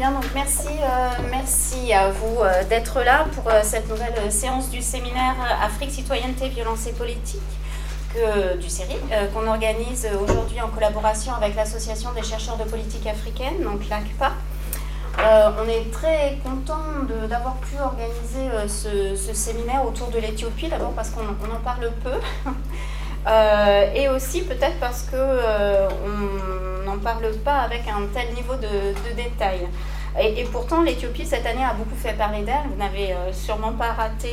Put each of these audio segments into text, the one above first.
Bien, donc merci, merci à vous d'être là pour cette nouvelle séance du séminaire Afrique, citoyenneté, violence et politique du CERI, qu'on organise aujourd'hui en collaboration avec l'Association des chercheurs de politique africaine, donc l'ACPA. Euh, on est très content d'avoir pu organiser euh, ce, séminaire autour de l'Éthiopie, d'abord parce qu'on en parle peu, euh, et aussi peut-être parce qu'on n'en parle pas avec un tel niveau de, détail. Et, pourtant, l'Éthiopie, cette année, a beaucoup fait parler d'elle. Vous n'avez sûrement pas raté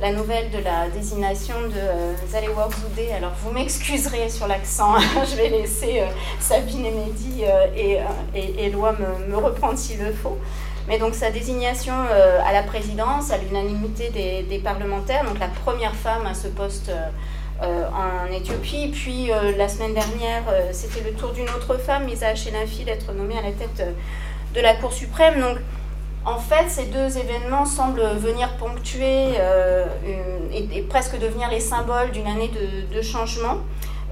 la nouvelle de la désignation de euh, Zalewar Zoudé. Alors vous m'excuserez sur l'accent, je vais laisser euh, Sabine et Mehdi euh, et, et me, reprendre s'il le faut. Mais donc sa désignation à la présidence, à l'unanimité des, parlementaires, donc la première femme à ce poste en Éthiopie. Puis la semaine dernière, c'était le tour d'une autre femme, Misa Chenafi, d'être nommée à la tête de la Cour suprême. Donc en fait, ces deux événements semblent venir ponctuer euh, et, presque devenir les symboles d'une année de, changement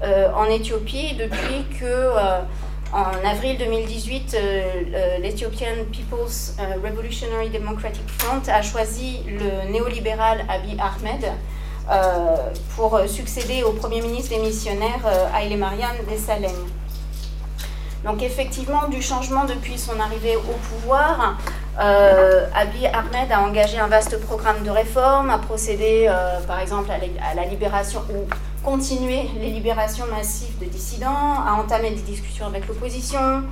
euh, en Éthiopie depuis que, euh, en avril 2018, l'Ethiopian People's Revolutionary Democratic Front a choisi le néolibéral Abiy Ahmed pour succéder au Premier ministre démissionnaire Haile Mariam Desalegn. Donc effectivement, du changement depuis son arrivée au pouvoir, euh, Abiy Ahmed a engagé un vaste programme de réformes, a procédé euh, par exemple à la libération ou continuer les libérations massives de dissidents, a entamé des discussions avec l'opposition,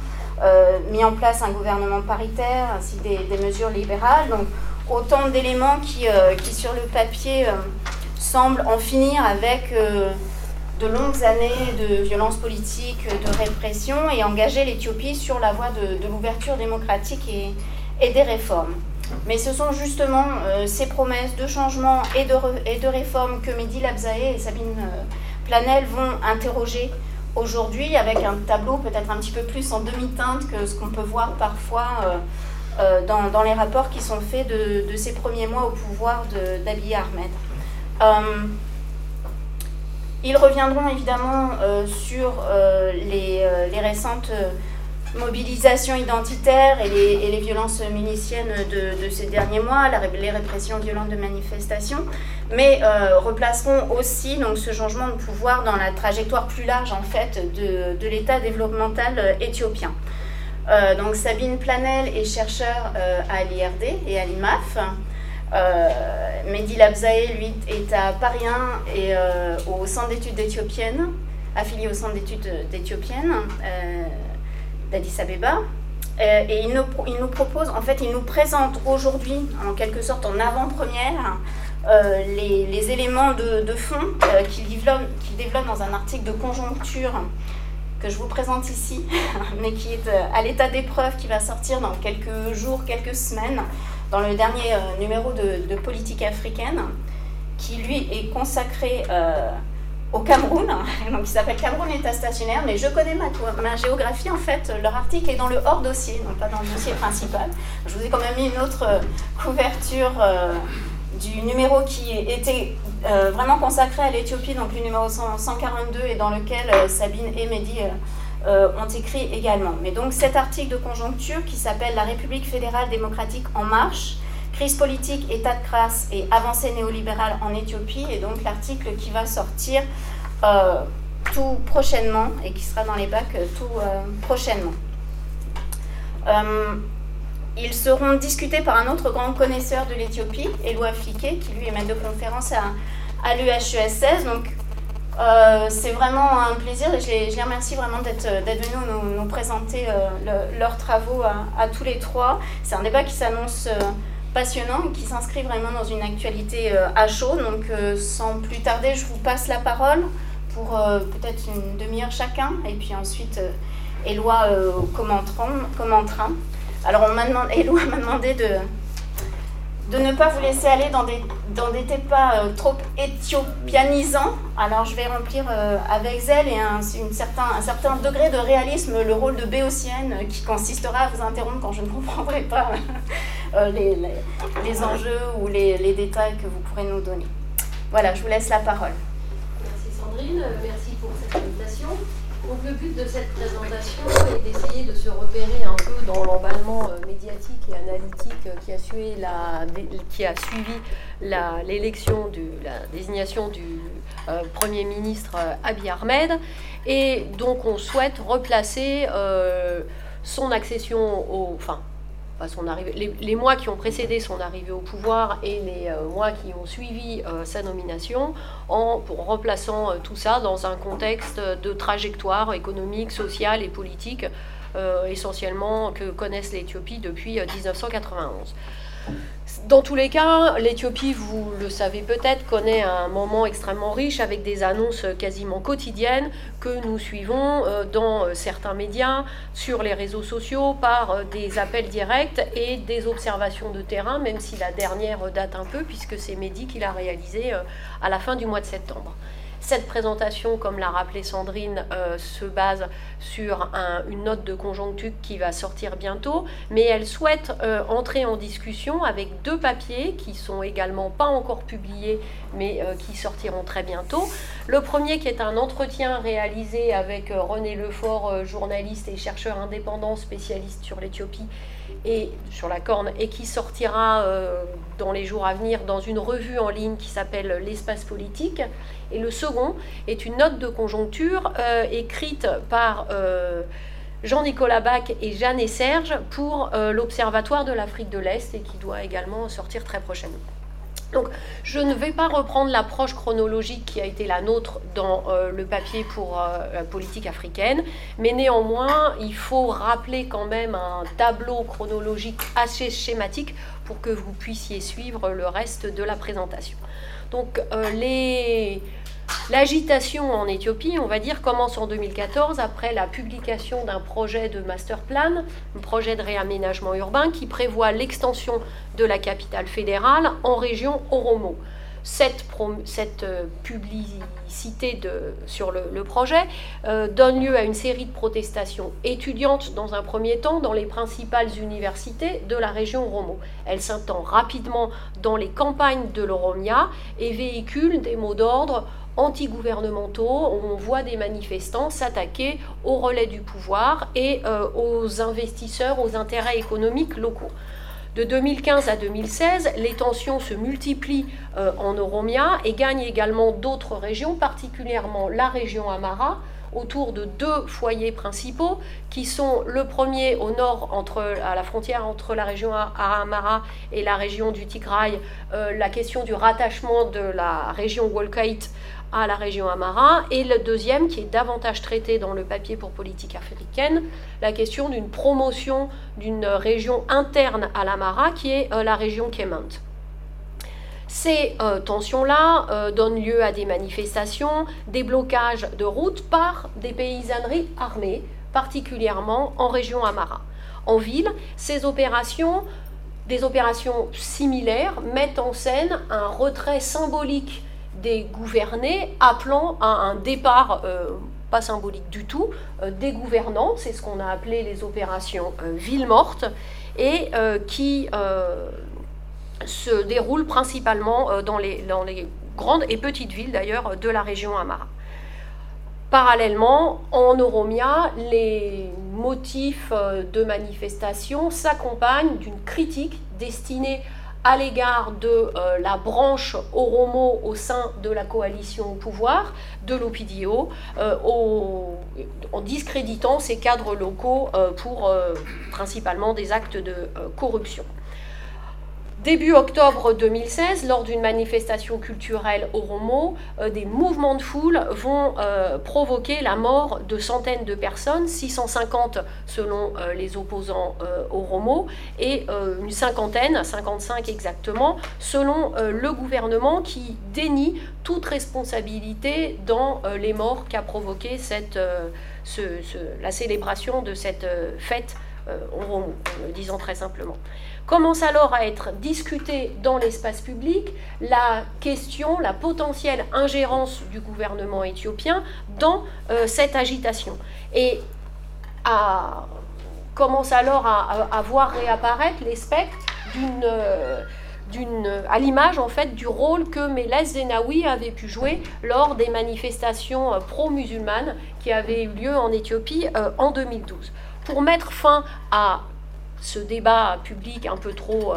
euh, mis en place un gouvernement paritaire ainsi des, des mesures libérales. Donc autant d'éléments qui, qui, sur le papier semblent en finir avec de longues années de violence politique, de répression et engager l'Éthiopie sur la voie de, l'ouverture démocratique et, des réformes. Mais ce sont justement euh, ces promesses de changement et de, et de réformes que Mehdi Labzaé et Sabine euh, Planel vont interroger aujourd'hui avec un tableau peut-être un petit peu plus en demi-teinte que ce qu'on peut voir parfois euh, dans, dans, les rapports qui sont faits de, de ces premiers mois au pouvoir d'Abiy Ahmed. Ils reviendront évidemment sur les, les, récentes mobilisation identitaire et les, violences miliciennes de, ces derniers mois, les répressions violentes de manifestations, mais euh, replaceront aussi donc, ce changement de pouvoir dans la trajectoire plus large en fait de, l'état développemental éthiopien. Euh, donc Sabine Planel est chercheur euh, à l'IRD et à l'IMAF. Mehdi Labzae, lui, est à Paris 1 et au Centre d'études éthiopiennes, affilié au Centre d'études éthiopiennes d'Addis Abeba. Euh, et il nous, propose, en fait, il nous présente aujourd'hui, en quelque sorte en avant-première, euh, les, éléments de, fond euh, qu'il développe, développe, dans un article de conjoncture que je vous présente ici, mais qui est à l'état d'épreuve, qui va sortir dans quelques jours, quelques semaines, dans le dernier numéro de, Politique africaine, qui lui est consacré au Cameroun, donc il s'appelle Cameroun État stationnaire, mais je connais ma, géographie en fait, leur article est dans le hors dossier, donc pas dans le dossier principal. Je vous ai quand même mis une autre euh, couverture euh, du numéro qui était euh, vraiment consacré à l'Éthiopie, donc le numéro 142 et dans lequel Sabine et Mehdi ont écrit également. Mais donc cet article de conjoncture qui s'appelle La République fédérale démocratique en marche, Crise politique, état de crasse et avancée néolibérale en Éthiopie, et donc l'article qui va sortir euh, tout prochainement et qui sera dans les bacs euh, tout euh, prochainement. ils seront discutés par un autre grand connaisseur de l'Éthiopie, Eloi Fliquet, qui lui est maître de conférence à, à l'UHES Donc c'est vraiment un plaisir et je les, remercie vraiment d'être venus nous, présenter leurs travaux à, tous les trois. C'est un débat qui s'annonce passionnant qui s'inscrit vraiment dans une actualité euh, à chaud. Donc euh, sans plus tarder, je vous passe la parole pour euh, peut-être une demi-heure chacun et puis ensuite Éloi commentera. Alors on Éloi m'a demandé de, de ne pas vous laisser aller dans des, dans des pas trop éthiopianisants. Alors je vais remplir avec zèle et un, certain, un certain degré de réalisme le rôle de béotienne qui consistera à vous interrompre quand je ne comprendrai pas euh, les, les, enjeux ou les, les, détails que vous pourrez nous donner. Voilà, je vous laisse la parole. Merci Sandrine, merci pour cette invitation. Donc le but de cette présentation est d'essayer de se repérer un peu dans l'emballement euh, médiatique et analytique qui a suivi la, qui a suivi l'élection, la désignation du Premier ministre Abiy Ahmed. Et donc on souhaite replacer son accession au... son arrivée, les, mois qui ont précédé son arrivée au pouvoir et les euh, mois qui ont suivi euh, sa nomination, en pour remplaçant euh, tout ça dans un contexte de trajectoire économique, sociale et politique essentiellement que connaissent l'Éthiopie depuis 1991. Dans tous les cas, l'Éthiopie, vous le savez peut-être, connaît un moment extrêmement riche avec des annonces quasiment quotidiennes que nous suivons euh, dans euh, certains médias, sur les réseaux sociaux, par euh, des appels directs et des observations de terrain, même si la dernière date un peu, puisque c'est Mehdi qui l'a réalisé à la fin du mois de septembre. Cette présentation, comme l'a rappelé Sandrine, euh, se base sur une note de conjoncture qui va sortir bientôt, mais elle souhaite euh, entrer en discussion avec deux papiers qui sont également pas encore publiés, mais euh, qui sortiront très bientôt. Le premier qui est un entretien réalisé avec René Lefort, journaliste et chercheur indépendant spécialiste sur l'Éthiopie et sur la corne et qui sortira dans les jours à venir dans une revue en ligne qui s'appelle L'espace politique. Et le second est une note de conjoncture euh, écrite par euh, Jean-Nicolas Bach et Jeanne et Serge pour euh, l'Observatoire de l'Afrique de l'Est et qui doit également sortir très prochainement. Donc, je ne vais pas reprendre l'approche chronologique qui a été la nôtre dans le papier pour la politique africaine, mais néanmoins, il faut rappeler quand même un tableau chronologique assez schématique pour que vous puissiez suivre le reste de la présentation. Donc euh, L'agitation en Éthiopie, on va dire, commence en 2014 après la publication d'un projet de master plan, un projet de réaménagement urbain qui prévoit l'extension de la capitale fédérale en région Oromo cette, euh, publicité de, sur le, projet euh, donne lieu à une série de protestations étudiantes dans un premier temps dans les principales universités de la région Romo. Elle s'entend rapidement dans les campagnes de l'Oromia et véhicule des mots d'ordre antigouvernementaux, on voit des manifestants s'attaquer au relais du pouvoir et euh, aux investisseurs, aux intérêts économiques locaux. De 2015 à 2016, les tensions se multiplient euh, en Oromia et gagnent également d'autres régions, particulièrement la région Amara, autour de deux foyers principaux, qui sont le premier au nord, à la frontière entre la région Amara et la région du Tigray, euh, la question du rattachement de la région Wolkite à la région Amara, et le deuxième, qui est davantage traité dans le papier pour politique africaine, la question d'une promotion d'une région interne à l'Amara, qui est euh, la région Kemant. Ces euh, tensions-là euh, donnent lieu à des manifestations, des blocages de routes par des paysanneries armées, particulièrement en région Amara. En ville, ces opérations, des opérations similaires, mettent en scène un retrait symbolique des gouvernés appelant à un départ, euh, pas symbolique du tout, euh, des gouvernants, c'est ce qu'on a appelé les opérations euh, ville morte, et qui se déroulent principalement dans les, dans les grandes et petites villes d'ailleurs de la région Amara. Parallèlement, en Oromia, les motifs de manifestation s'accompagnent d'une critique destinée à l'égard de euh, la branche Oromo au sein de la coalition au pouvoir, de l'OPDO, euh, en discréditant ces cadres locaux euh, pour principalement des actes de corruption. Début octobre 2016, lors d'une manifestation culturelle au Romo, euh, des mouvements de foule vont euh, provoquer la mort de centaines de personnes, 650 selon euh, les opposants au Romo, et une cinquantaine, 55 exactement, selon le gouvernement qui dénie toute responsabilité dans les morts qu'a provoqué la célébration de cette fête au Romo, en le disant très simplement. Commence alors à être discutée dans l'espace public la question, la potentielle ingérence du gouvernement éthiopien dans euh, cette agitation. Et commence alors à, voir réapparaître les spectres d'une... Euh, à l'image en fait du rôle que Meles Zenawi avait pu jouer lors des manifestations euh, pro-musulmanes qui avaient eu lieu en Éthiopie en 2012. Pour mettre fin à ce débat public un peu trop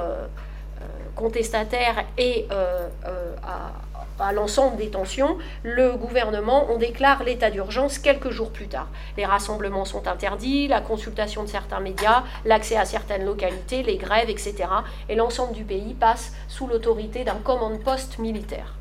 contestataire et à à l'ensemble des tensions, le gouvernement, on déclare l'état d'urgence quelques jours plus tard. Les rassemblements sont interdits, la consultation de certains médias, l'accès à certaines localités, les grèves, etc. Et l'ensemble du pays passe sous l'autorité d'un command post militaire.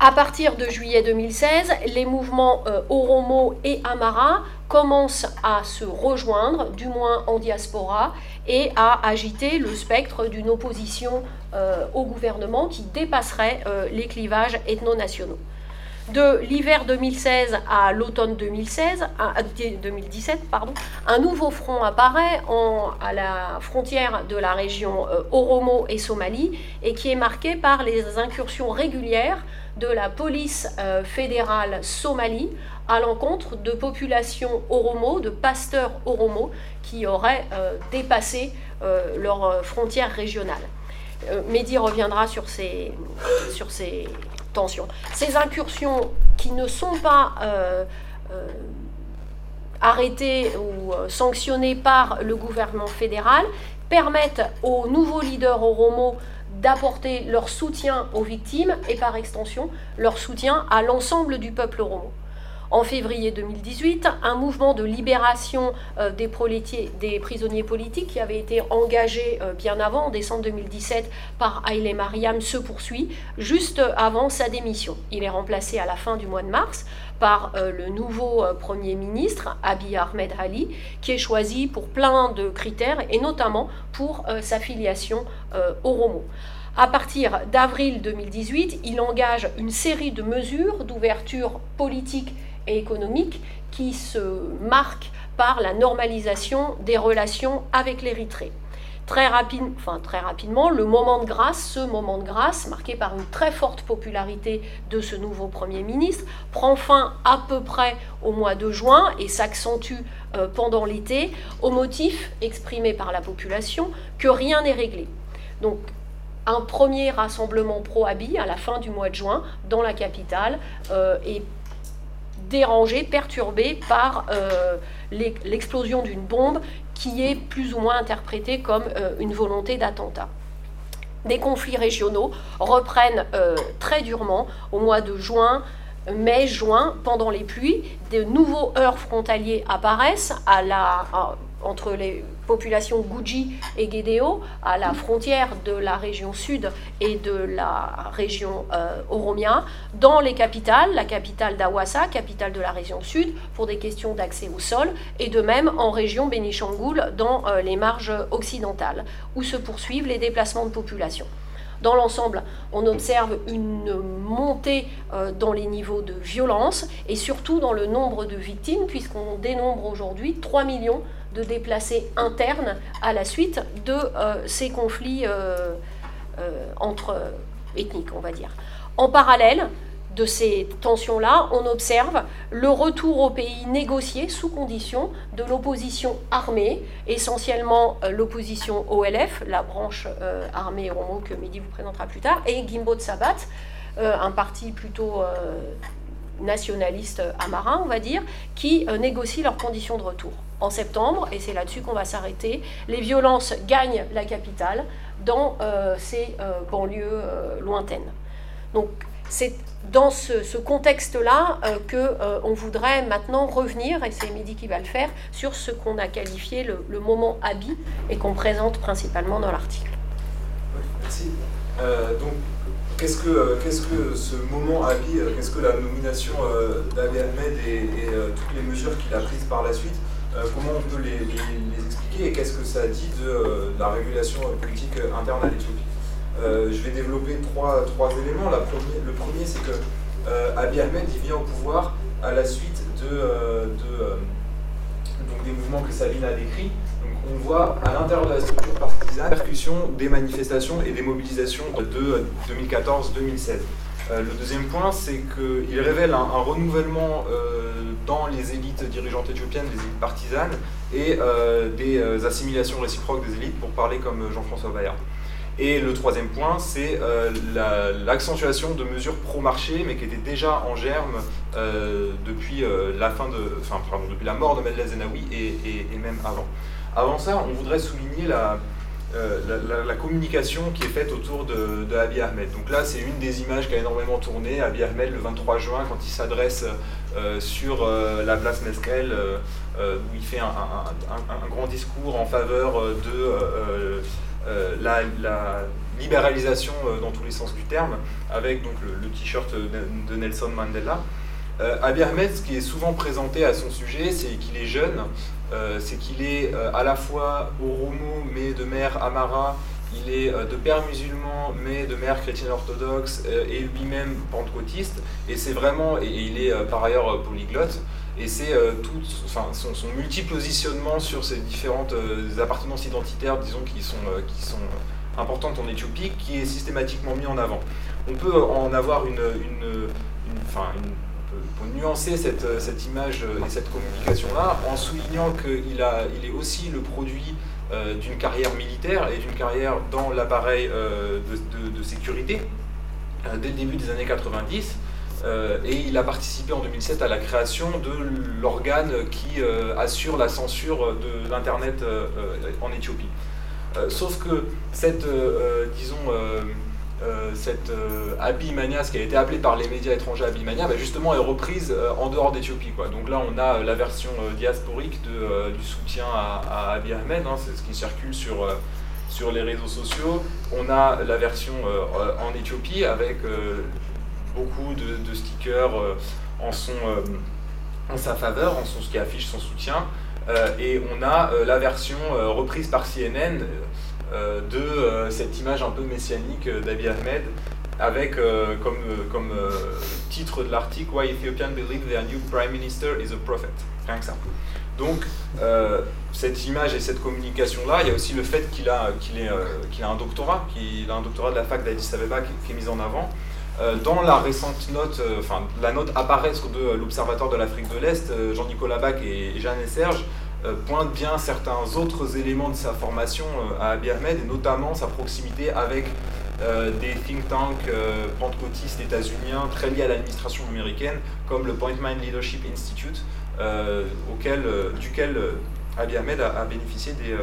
À partir de juillet 2016, les mouvements euh, Oromo et Amara commencent à se rejoindre, du moins en diaspora, et à agiter le spectre d'une opposition euh, au gouvernement qui dépasserait euh, les clivages ethno-nationaux. De l'hiver 2016 à l'automne 2016, 2017, pardon, un nouveau front apparaît à la frontière de la région Oromo et Somalie et qui est marqué par les incursions régulières de la police euh, fédérale somalie à l'encontre de populations oromo, de pasteurs oromo, qui auraient euh, dépassé euh, leurs frontières régionales. Mehdi reviendra sur ces, sur ces tensions. Ces incursions qui ne sont pas arrêtées ou sanctionnées par le gouvernement fédéral permettent aux nouveaux leaders oromo d'apporter leur soutien aux victimes et par extension leur soutien à l'ensemble du peuple romo. En février 2018, un mouvement de libération euh, des, des, prisonniers politiques qui avait été engagé euh, bien avant, en décembre 2017, par Haile Mariam, se poursuit juste avant sa démission. Il est remplacé à la fin du mois de mars par euh, le nouveau Premier ministre, Abiy Ahmed Ali, qui est choisi pour plein de critères et notamment pour sa filiation au Romo. À partir d'avril 2018, il engage une série de mesures d'ouverture politique et économique qui se marquent par la normalisation des relations avec l'Érythrée. Très, rapidement, le moment de grâce, ce moment de grâce, marqué par une très forte popularité de ce nouveau Premier ministre, prend fin à peu près au mois de juin et s'accentue euh, pendant l'été, au motif exprimé par la population que rien n'est réglé. Donc un premier rassemblement pro-Abi à la fin du mois de juin dans la capitale euh, est dérangé, perturbé par euh, l'explosion d'une bombe qui est plus ou moins interprétée comme euh, une volonté d'attentat. Des conflits régionaux reprennent très durement au mois de juin, mai, juin, pendant les pluies. De nouveaux heurts frontaliers apparaissent à la, entre les populations Guji et Guédéo, à la frontière de la région sud et de la région euh, Oromia, dans les capitales, la capitale d'Awassa, capitale de la région sud, pour des questions d'accès au sol, et de même en région Bénichangoul, dans euh, les marges occidentales, où se poursuivent les déplacements de population. Dans l'ensemble, on observe une montée euh, dans les niveaux de violence et surtout dans le nombre de victimes, puisqu'on dénombre aujourd'hui 3 millions de déplacés internes à la suite de euh, ces conflits euh, entre ethniques, on va dire. En parallèle, de ces tensions-là, on observe le retour au pays négocié sous condition de l'opposition armée, essentiellement euh, l'opposition OLF, la branche euh, armée Romo que Mehdi vous présentera plus tard, et Gimbo de Sabat, euh, un parti plutôt nationaliste amarin, on va dire, qui négocie leurs conditions de retour. En septembre, et c'est là-dessus qu'on va s'arrêter, les violences gagnent la capitale dans ces banlieues lointaines. Donc c'est dans ce, contexte-là euh, que euh, on voudrait maintenant revenir, et c'est Mehdi qui va le faire, sur ce qu'on a qualifié le, moment habit et qu'on présente principalement dans l'article. merci. Euh, donc, qu'est-ce que, qu'est-ce que ce moment habit, qu'est-ce que la nomination d'Abi Ahmed et, toutes les mesures qu'il a prises par la suite, comment on peut les, expliquer et qu'est-ce que ça dit de la régulation politique interne à l'Éthiopie euh, je vais développer trois, trois éléments. La le premier, c'est que euh, Abiy Ahmed il vient au pouvoir à la suite de, euh, donc des mouvements que Sabine a décrits. On voit à l'intérieur de la structure partisane la percussion des manifestations et des mobilisations de 2014-2016. le deuxième point, c'est qu'il révèle un, renouvellement dans les élites dirigeantes éthiopiennes, des élites partisanes, et des assimilations réciproques des élites, pour parler comme Jean-François Bayard. Et le troisième point, c'est euh, l'accentuation de mesures pro-marché, mais qui étaient déjà en germe euh, depuis, euh, la fin de, enfin, depuis la mort de Medlez Zenawi et, même avant. Avant ça, on voudrait souligner la, la, communication qui est faite autour de, de Ahmed. Donc là, c'est une des images qui a énormément tourné. Abiy Ahmed, le 23 juin, quand il s'adresse sur la place Mesquel, où il fait un, grand discours en faveur de la, libéralisation dans tous les sens du terme, avec donc le, t-shirt de, Nelson Mandela. Euh, Abiy Ahmed, ce qui est souvent présenté à son sujet, c'est qu'il est jeune, euh, c'est qu'il est, à la fois Oromo, mais de mère Amara, il est de père musulman, mais de mère chrétienne orthodoxe, et lui-même pentecôtiste, et c'est vraiment, et, il est par ailleurs polyglotte, et c'est tout enfin, son, son multi-positionnement sur ces différentes appartenances identitaires, disons, qui sont, qui sont importante en Éthiopie qui est systématiquement mis en avant. On peut en avoir une, une, enfin, pour nuancer cette, cette, image et cette communication-là en soulignant qu'il il est aussi le produit euh, d'une carrière militaire et d'une carrière dans l'appareil euh, de, sécurité euh, dès le début des années 90. et il a participé en 2007 à la création de l'organe qui assure la censure de l'Internet en Éthiopie. Euh, sauf que cette, euh, euh, cette Abimania, ce qui a été appelé par les médias étrangers Abimania, bah justement est reprise en dehors d'Éthiopie. Donc là, on a la version diasporique de, du soutien à, à Abiy Ahmed, hein, c'est ce qui circule sur, sur les réseaux sociaux. On a la version en Éthiopie avec beaucoup de, stickers en, son, en sa faveur, en son, ce qui affiche son soutien. Euh, et on a euh, la version euh, reprise par CNN de cette image un peu messianique d'Abiy Ahmed avec comme, titre de l'article Why Ethiopians believe their new prime minister is a prophet. Rien que ça. Donc, cette image et cette communication-là, il y a aussi le fait qu'il a, a un doctorat, qu'il a un doctorat de la fac d'Addis Abeba qui, est mis en avant. dans la récente note, enfin, la note apparaît de l'Observatoire de l'Afrique de l'Est, Jean-Nicolas Bach et Jeanne et Serge euh, pointe bien certains autres éléments de sa formation euh, à Abiy Ahmed, et notamment sa proximité avec euh, des think tanks pentecôtistes états-uniens très liés à l'administration américaine, comme le Point Mind Leadership Institute, auquel, duquel Abiy Ahmed a, bénéficié des,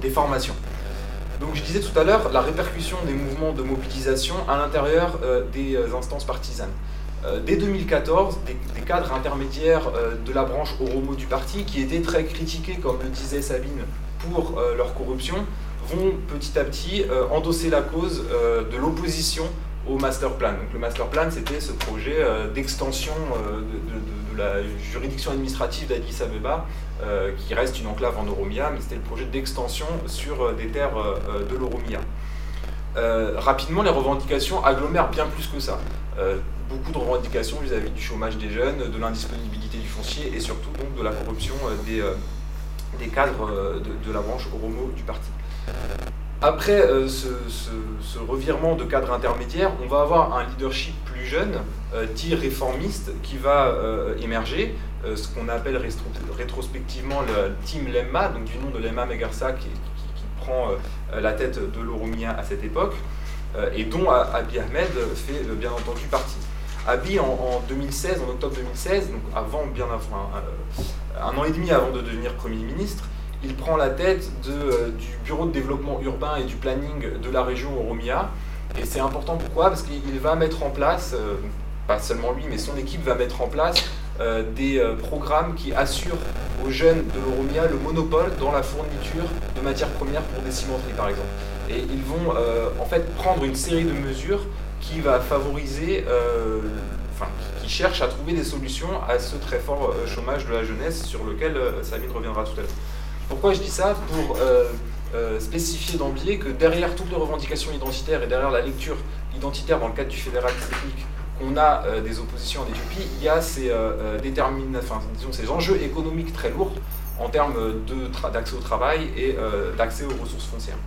des formations. Donc je disais tout à l'heure la répercussion des mouvements de mobilisation à l'intérieur des instances partisanes. Euh, dès 2014, des, cadres intermédiaires euh, de la branche Oromo du parti, qui étaient très critiqués, comme le disait Sabine, pour euh, leur corruption, vont petit à petit endosser la cause de l'opposition au master plan. Donc le master plan, c'était ce projet d'extension de, la juridiction administrative d'Addis Abeba, qui reste une enclave en Oromia, mais c'était le projet d'extension sur des terres de l'Oromia. rapidement, les revendications agglomèrent bien plus que ça beaucoup de revendications vis-à-vis du chômage des jeunes, de l'indisponibilité du foncier et surtout donc de la corruption euh, des, euh, des cadres euh, de, la branche Oromo du parti. Après ce, revirement de cadre intermédiaire, on va avoir un leadership plus jeune, dit réformiste, qui va émerger, ce qu'on appelle rétrospectivement le Team Lemma, donc du nom de Lemma Megarsa qui, qui, prend la tête de l'Oromia à cette époque, et dont Abiy Ahmed fait bien entendu partie. Abiy, en, 2016, en octobre 2016, donc avant, bien avant, un, an et demi avant de devenir Premier ministre, il prend la tête euh, du Bureau de développement urbain et du planning de la région Oromia. Et c'est important pourquoi? Parce qu'il va mettre en place, euh, pas seulement lui, mais son équipe va mettre en place euh, des programmes qui assurent aux jeunes de l'Oromia le monopole dans la fourniture de matières premières pour des cimenteries par exemple. Et ils vont en fait prendre une série de mesures qui va favoriser, euh, enfin, qui cherche à trouver des solutions à ce très fort euh, chômage de la jeunesse sur lequel euh, Sabine reviendra tout à l'heure. Pourquoi je dis ça? Pour spécifier d'emblée que derrière toutes les revendications identitaires et derrière la lecture identitaire dans le cadre du fédéralisme ethnique qu'on a des oppositions en Éthiopie, il y a ces, enfin, disons, ces enjeux économiques très lourds en termes d'accès au travail et d'accès aux ressources foncières.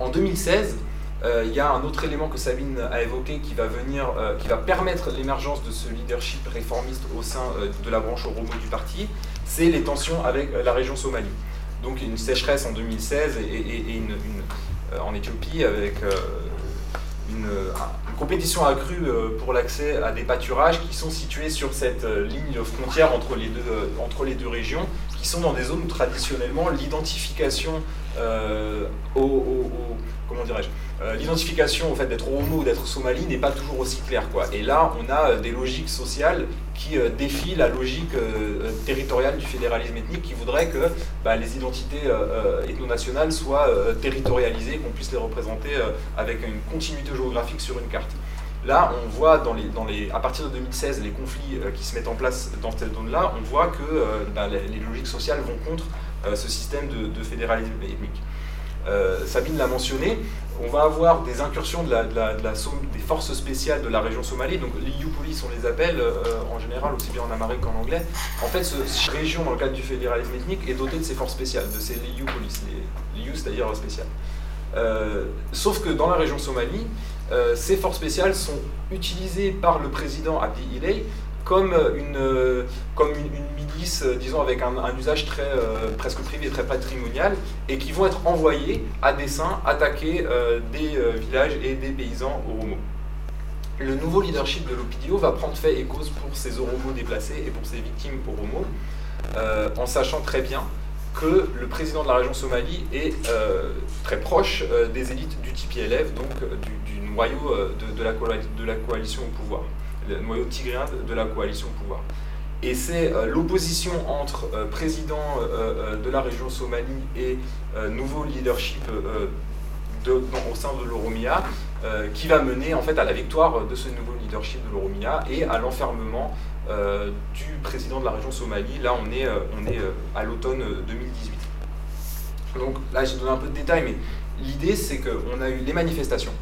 En 2016, euh, il y a un autre élément que Sabine a évoqué qui va, venir, euh, qui va permettre l'émergence de ce leadership réformiste au sein euh, de la branche Oromo du parti, c'est les tensions avec la région Somalie. Donc une sécheresse en 2016 et, en Éthiopie avec une, compétition accrue pour l'accès à des pâturages qui sont situés sur cette ligne frontière entre les deux, entre les deux régions, qui sont dans des zones où traditionnellement l'identification au, comment dirais-je l'identification au fait d'être homo ou d'être somali n'est pas toujours aussi claire quoi. Et là, on a des logiques sociales qui défient la logique territoriale du fédéralisme ethnique, qui voudrait que bah, les identités ethno-nationales soient territorialisées, qu'on puisse les représenter avec une continuité géographique sur une carte. Là, on voit à partir de 2016 les conflits euh, qui se mettent en place dans cette zone-là, on voit que euh, bah, les, logiques sociales vont contre euh, ce système de, fédéralisme ethnique. Sabine l'a mentionné, on va avoir des incursions de la, des forces spéciales de la région somalie, donc les EU Police on les appelle en général, aussi bien en amérique qu'en anglais. En fait, cette région, dans le cadre du fédéralisme ethnique, est dotée de ces forces spéciales, de ces EU Police, les, EU c'est-à-dire spéciales. sauf que dans la région somalie, euh, ces forces spéciales sont utilisées par le président Abdi Ilay comme une, euh, comme une, milice, euh, disons, avec un, usage très, presque privé, très patrimonial, et qui vont être envoyées à dessein attaquer des villages et des paysans oromos. Le nouveau leadership de l'Opidio va prendre fait et cause pour ces oromos déplacés et pour ces victimes oromos, en sachant très bien que le président de la région Somalie est très proche des élites du TPLF, donc du, noyau euh, de, la, coalition au pouvoir, le noyau tigréen de, la coalition au pouvoir. Et c'est euh, l'opposition entre euh, président de la région Somalie et nouveau leadership de, au sein de l'Oromia qui va mener en fait à la victoire de ce nouveau leadership de l'Oromia et à l'enfermement du président de la région Somalie. Là, on est, on est à l'automne 2018. Donc là, j'ai donné un peu de détails, mais l'idée, c'est qu'on a eu les manifestations,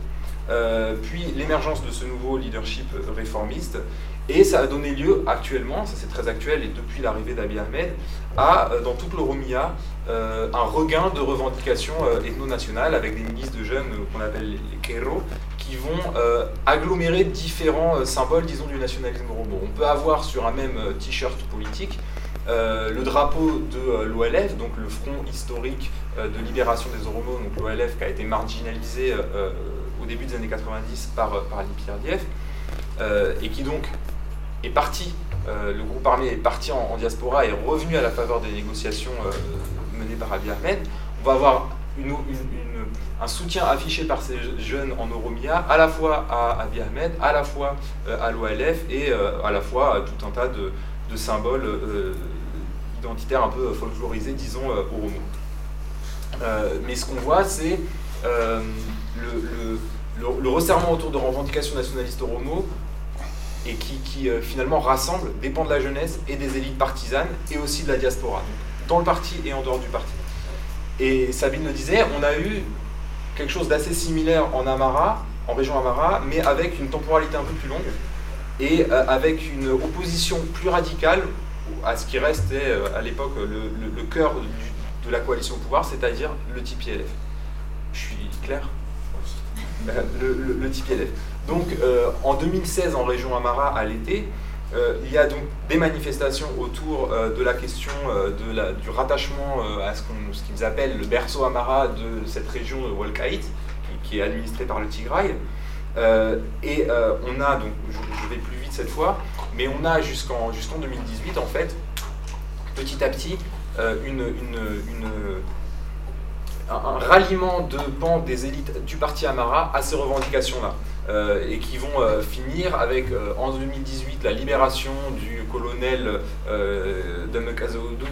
euh, puis l'émergence de ce nouveau leadership réformiste, et ça a donné lieu actuellement, ça c'est très actuel, et depuis l'arrivée d'Abiy Ahmed, à, euh, dans toute l'Oromia, euh, un regain de revendications ethno-nationales avec des milices de jeunes qu'on appelle les Kero, qui vont agglomérer différents symboles, disons, du nationalisme oromo. On peut avoir sur un même t-shirt politique le drapeau de l'OLF, donc le Front historique de libération des Oromos, donc l'OLF qui a été marginalisé au début des années 90 par, euh, par l'IPRDF, euh, et qui donc est parti, euh, le groupe armé est parti en, diaspora et est revenu à la faveur des négociations menées par Abiy Ahmed, on va avoir un soutien affiché par ces jeunes en Oromia, à la fois à Abiy Ahmed, à la fois à l'OLF et à la fois à tout un tas de, de symboles identitaires un peu folklorisés, disons, Oromo. mais ce qu'on voit, c'est le, resserrement autour de revendications nationalistes oromo et qui, euh, finalement rassemble dépend de la jeunesse et des élites partisanes et aussi de la diaspora, dans le parti et en dehors du parti. Et Sabine le disait, on a eu quelque chose d'assez similaire en Amara, en région Amara, mais avec une temporalité un peu plus longue et euh, avec une opposition plus radicale à ce qui restait euh, à l'époque le, cœur de la coalition au pouvoir, c'est-à-dire le TPLF. Je suis clair? Le, le, TPLF. Donc euh, en 2016, en région Amara, à l'été, euh, il y a donc des manifestations autour euh, de la question du rattachement à ce qu'ils appellent le berceau Amara de cette région de Walkaït, qui, est administrée par le Tigray. et on a, donc je, vais plus vite cette fois, mais on a jusqu'en jusqu'en 2018, en fait, petit à petit, une un, ralliement de pans des élites du parti Amara à ces revendications-là. Euh, et qui vont euh, finir avec, euh, en 2018, la libération du colonel euh,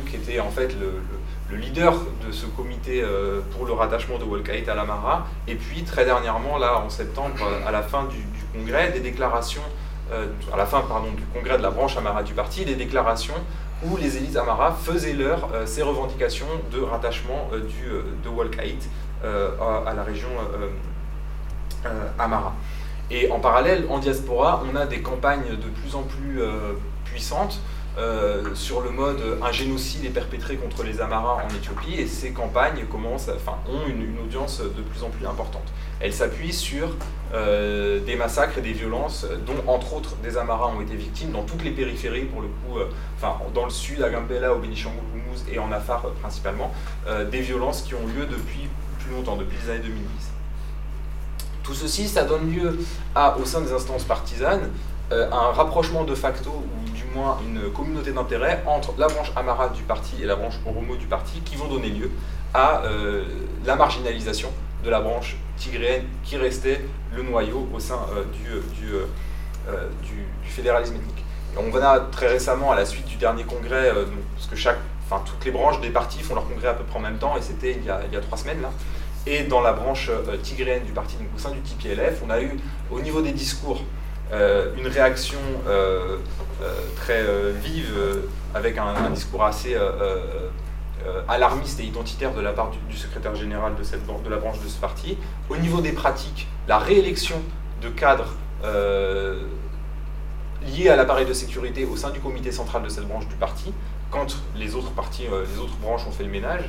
qui était en fait le, leader de ce comité pour le rattachement de Wolkaït à l'Amara. Et puis, très dernièrement, là, en septembre, à la fin du, du congrès, des déclarations, à la fin, pardon, du congrès de la branche Amara du parti, des déclarations où les élites Amara faisaient leur euh, ces revendications de rattachement euh, du, euh, de Walkaït à, la région Amara. Et en parallèle, en diaspora, on a des campagnes de plus en plus puissantes sur le mode un génocide est perpétré contre les Amaras en Éthiopie et ces campagnes ont une, audience de plus en plus importante. Elles s'appuient sur euh, des massacres et des violences dont entre autres des Amaras ont été victimes dans toutes les périphéries pour le coup, euh, dans le sud, à Gambela, au Benishangul Gumuz et en Afar euh, principalement, des violences qui ont lieu depuis plus longtemps, depuis les années 2010. Tout ceci, ça donne lieu à, au sein des instances partisanes, à un rapprochement de facto, du moins une communauté d'intérêt entre la branche Amara du parti et la branche Oromo du parti qui vont donner lieu à la marginalisation de la branche tigréenne qui restait le noyau au sein du, du, du, fédéralisme ethnique. on va très récemment, à la suite du dernier congrès, parce que chaque, enfin, toutes les branches des partis font leur congrès à peu près en même temps, et c'était il, il, y a trois semaines là, et dans la branche euh, tigréenne du parti, au sein du TPLF, on a eu au niveau des discours euh, une réaction euh, très vive avec un, discours assez alarmiste et identitaire de la part du, secrétaire général de, cette, la branche de ce parti. Au niveau des pratiques, la réélection de cadres liés à l'appareil de sécurité au sein du comité central de cette branche du parti, quand les autres partis, les autres branches ont fait le ménage,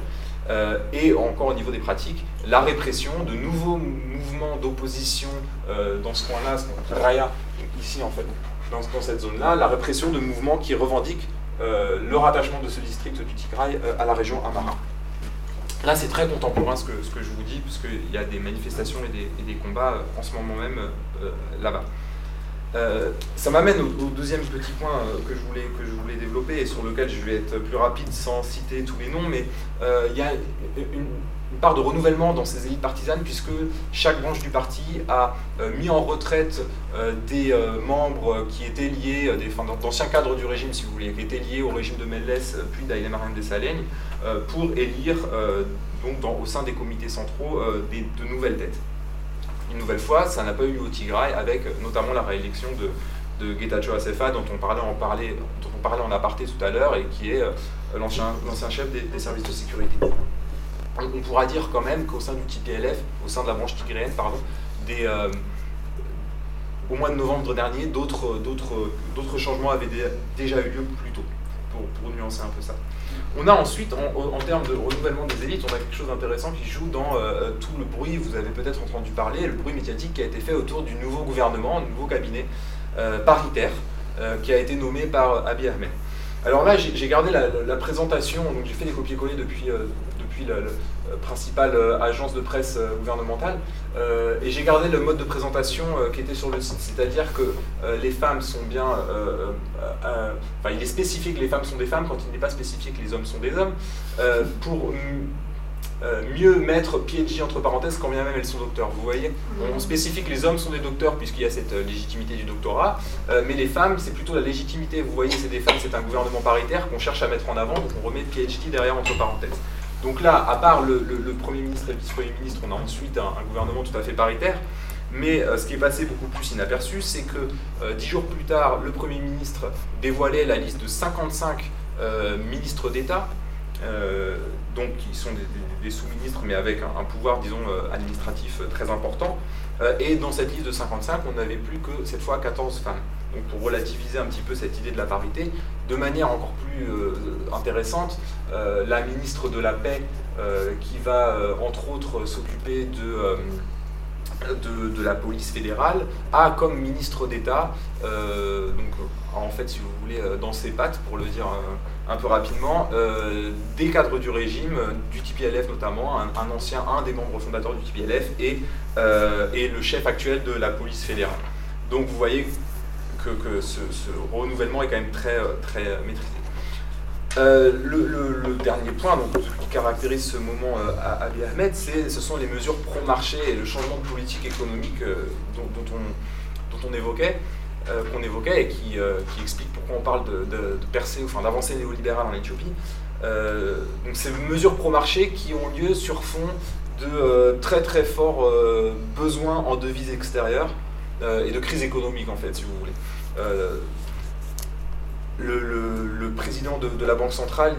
euh, et encore au niveau des pratiques, la répression de nouveaux mouvements d'opposition euh, dans ce coin-là, Raya, ici en fait, dans, cette zone-là, la répression de mouvements qui revendiquent euh, le rattachement de ce district du Tigray à la région Amara. Là, c'est très contemporain ce que, je vous dis, puisqu'il y a des manifestations et des combats en ce moment même là-bas. Euh, ça m'amène au, deuxième petit point euh, que, je voulais, que je voulais développer et sur lequel je vais être plus rapide sans citer tous les noms, mais euh, il y a une, part de renouvellement dans ces élites partisanes puisque chaque branche du parti a mis en retraite des membres qui étaient liés, des, d'anciens cadres du régime si vous voulez, qui étaient liés au régime de Melles puis d'Aïlé Marine Dessalegnes pour élire donc au sein des comités centraux des, de nouvelles têtes une nouvelle fois, ça n'a pas eu au Tigray, avec notamment la réélection de, de Getachew dont on, parlait en aparté tout à l'heure, et qui est euh, l'ancien chef des, services de sécurité. On, pourra dire quand même qu'au sein du TPLF, au sein de la branche tigréenne, pardon, euh, au mois de novembre dernier, d'autres changements avaient déjà eu lieu plus tôt, pour nuancer un peu ça. On a ensuite, en, termes de renouvellement des élites, on a quelque chose d'intéressant qui joue dans euh, tout le bruit, vous avez peut-être entendu parler, le bruit médiatique qui a été fait autour du nouveau gouvernement, du nouveau cabinet euh, paritaire euh, qui a été nommé par Abiy Ahmed. Alors là, j'ai gardé la, présentation, donc j'ai fait des copier-coller depuis, depuis la, principale agence de presse gouvernementale, et j'ai gardé le mode de présentation qui était sur le site, c'est-à-dire que les femmes sont bien enfin, il est spécifié que les femmes sont des femmes quand il n'est pas spécifié que les hommes sont des hommes, euh, pour euh, mieux mettre PhD entre parenthèses quand bien même elles sont docteurs. Vous voyez? On spécifie que les hommes sont des docteurs puisqu'il y a cette euh, légitimité du doctorat, mais les femmes, c'est plutôt la légitimité. Vous voyez, c'est des femmes, c'est un gouvernement paritaire qu'on cherche à mettre en avant, donc on remet PhD derrière entre parenthèses. Donc là, à part le, Premier ministre et le Vice-Premier ministre, on a ensuite un gouvernement tout à fait paritaire. Mais euh, ce qui est passé beaucoup plus inaperçu, c'est que euh, dix jours plus tard, le Premier ministre dévoilait la liste de 55 euh, ministres d'État, donc qui sont des, sous-ministres, mais avec un, pouvoir, disons, administratif très important. et dans cette liste de 55, on n'avait plus que cette fois 14 femmes. Donc pour relativiser un petit peu cette idée de la parité, de manière encore plus intéressante, la ministre de la Paix, qui va entre autres s'occuper de de, la police fédérale a comme ministre d'État, euh, donc en fait si vous voulez euh, dans ses pattes pour le dire euh, un peu rapidement, des cadres du régime, du TPLF notamment, un, ancien, un des membres fondateurs du TPLF et, et le chef actuel de la police fédérale. Donc vous voyez que, ce, renouvellement est quand même très, très maîtrisé. Euh, le, dernier point donc, qui caractérise ce moment euh, à Abiy Ahmed, ce sont les mesures pro-marché et le changement de politique économique euh, dont, on, dont, on, évoquait, qu'on évoquait et qui, explique pourquoi on parle de, de, percée, enfin d'avancée néolibérale en Éthiopie. donc ces mesures pro-marché qui ont lieu sur fond de très très forts besoins en devises extérieures et de crise économique en fait, si vous voulez le, président de, la Banque centrale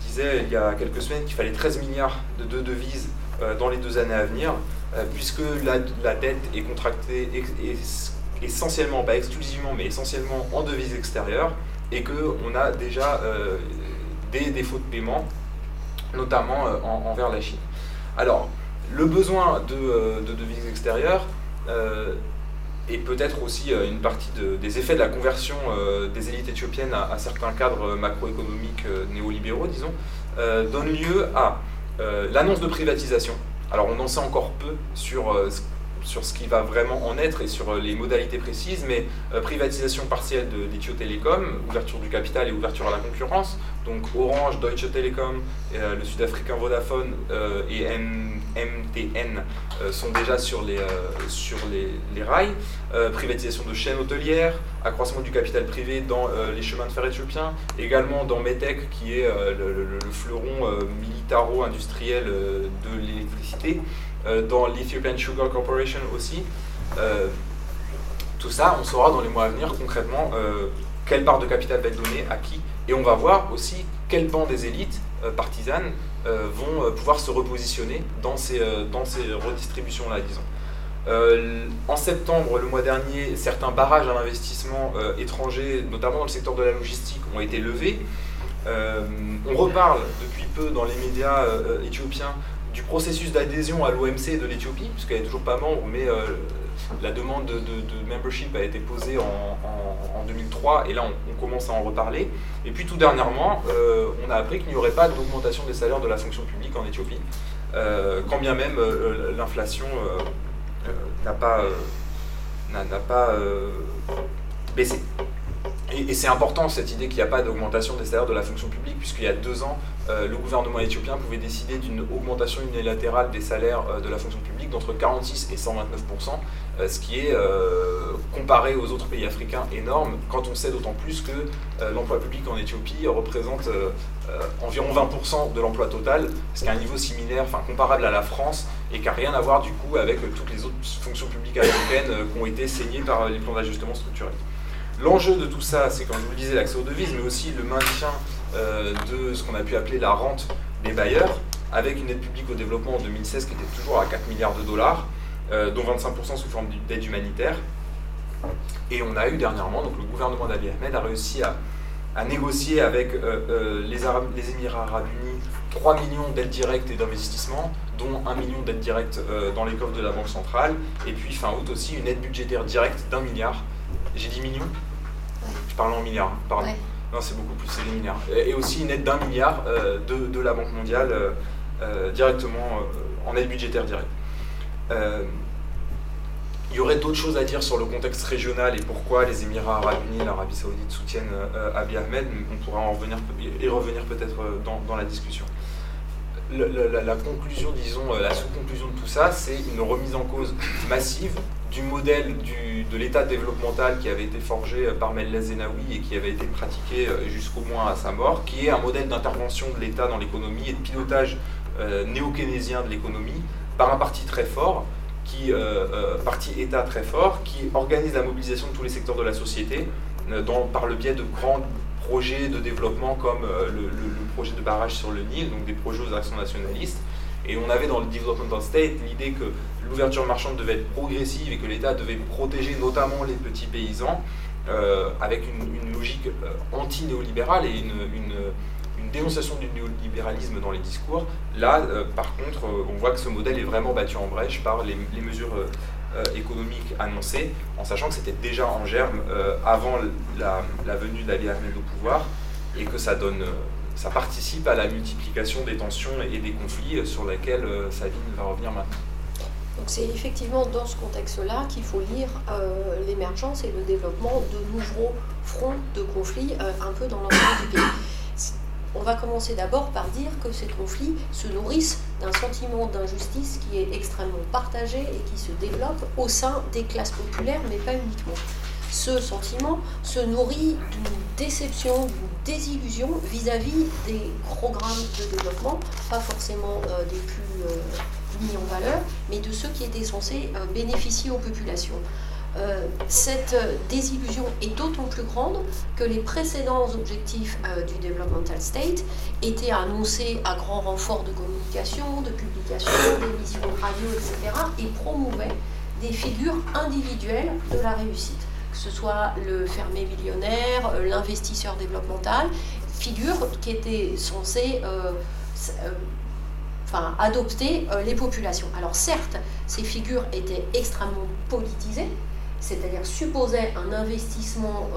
disait il y a quelques semaines qu'il fallait 13 milliards de, devises euh, dans les deux années à venir, euh, puisque la, dette est contractée essentiellement, pas exclusivement, mais essentiellement en devises extérieures, et qu'on a déjà euh, des défauts de paiement, notamment envers la Chine. Alors, le besoin de devises extérieures, et peut-être aussi euh, une partie des effets de la conversion euh, des élites éthiopiennes à, certains cadres macroéconomiques euh, néolibéraux, disons, donne lieu à l'annonce de privatisation. Alors on en sait encore peu sur sur ce qui va vraiment en être et sur les modalités précises, mais privatisation partielle d'Ethio Telecom, ouverture du capital et ouverture à la concurrence. Donc Orange, Deutsche Telekom, le sud-africain Vodafone et MTN sont déjà sur les, sur les, les rails. privatisation de chaînes hôtelières, accroissement du capital privé dans les chemins de fer éthiopiens, également dans Metec qui est le, fleuron militaro-industriel de l'électricité. Euh, dans l'Ethiopian Sugar Corporation aussi. Euh, tout ça, on saura dans les mois à venir concrètement euh, quelle part de capital va être donnée à qui, et on va voir aussi quel pan des élites partisanes vont pouvoir se repositionner dans ces, dans ces redistributions-là, disons. en septembre, le mois dernier, certains barrages à l'investissement étranger, notamment dans le secteur de la logistique, ont été levés. on reparle depuis peu dans les médias éthiopiens du processus d'adhésion à l'OMC de l'Éthiopie, puisqu'elle n'est toujours pas membre, mais euh, la demande de, membership a été posée en, 2003, et là on, commence à en reparler. Et puis tout dernièrement, euh, on a appris qu'il n'y aurait pas d'augmentation des salaires de la fonction publique en Éthiopie, euh, quand bien même l'inflation n'a pas, baissé. Et c'est important cette idée qu'il n'y a pas d'augmentation des salaires de la fonction publique, puisqu'il y a deux ans, euh, le gouvernement éthiopien pouvait décider d'une augmentation unilatérale des salaires euh, de la fonction publique d'entre 46 et 129% euh, ce qui est comparé aux autres pays africains énorme, quand on sait d'autant plus que l'emploi public en Éthiopie représente environ 20 de l'emploi total, ce qui est un niveau similaire, enfin comparable à la France, et qui n'a rien à voir du coup avec toutes les autres fonctions publiques africaines qui ont été saignées par les plans d'ajustement structurel. L'enjeu de tout ça, c'est comme je vous le disais, l'accès aux devises, mais aussi le maintien euh, de ce qu'on a pu appeler la rente des bailleurs, avec une aide publique au développement en 2016 qui était toujours à 4 milliards de dollars, euh, dont 25% sous forme d'aide humanitaire. Et on a eu dernièrement, donc le gouvernement d'Abiy Ahmed a réussi à, négocier avec euh, les, Émirats arabes unis 3 millions d'aides directes et d'investissement, dont 1 million d'aides directes dans les coffres de la Banque centrale, et puis fin août aussi une aide budgétaire directe d'un milliard. J'ai dit millions? Je parle en milliards, pardon. Non, c'est beaucoup plus, c'est des milliards. Et, aussi une aide d'un milliard euh, de, la Banque mondiale euh, euh, directement en aide budgétaire directe. il y aurait d'autres choses à dire sur le contexte régional et pourquoi les Émirats arabes unis, l'Arabie saoudite soutiennent Abiy Ahmed, mais on pourra en revenir, y revenir peut-être dans, la discussion. La, conclusion, disons, la sous-conclusion de tout ça, c'est une remise en cause massive du modèle de l'état développemental qui avait été forgé par Mellez Zenawi et qui avait été pratiqué euh, jusqu'au moins à sa mort, qui est un modèle d'intervention de l'État dans l'économie et de pilotage euh, néo-keynésien de l'économie par un parti très fort, qui, euh, parti État très fort, qui organise la mobilisation de tous les secteurs de la société par le biais de grands projets de développement comme le, le, projet de barrage sur le Nil, donc des projets aux actions nationalistes, et on avait dans le Development State l'idée que l'ouverture marchande devait être progressive et que l'État devait protéger notamment les petits paysans, euh, avec une, logique euh, anti-néolibérale et une, dénonciation du néolibéralisme dans les discours. Là, euh, par contre, on voit que ce modèle est vraiment battu en brèche par les, mesures économiques annoncées, en sachant que c'était déjà en germe avant la, venue d'Ali Ahmed au pouvoir, et que ça donne ça participe à la multiplication des tensions et des conflits sur lesquels euh, Sabine va revenir maintenant. Donc c'est effectivement dans ce contexte-là qu'il faut lire euh, l'émergence et le développement de nouveaux fronts de conflits euh, un peu dans l'ensemble du pays. On va commencer d'abord par dire que ces conflits se nourrissent d'un sentiment d'injustice qui est extrêmement partagé et qui se développe au sein des classes populaires, mais pas uniquement ce sentiment se nourrit d'une déception, d'une désillusion vis-à-vis des programmes de développement, pas forcément euh, des plus euh, mis en valeur, mais de ceux qui étaient censés euh, bénéficier aux populations. Cette désillusion est d'autant plus grande que les précédents objectifs du Developmental State étaient annoncés à grand renfort de communication, de publication, d'émissions radio, etc., et promouvaient des figures individuelles de la réussite que ce soit le fermé millionnaire, euh, l'investisseur développemental, figures qui étaient censées euh, euh, enfin, adopter les populations. Alors certes, ces figures étaient extrêmement politisées, c'est-à-dire supposaient un investissement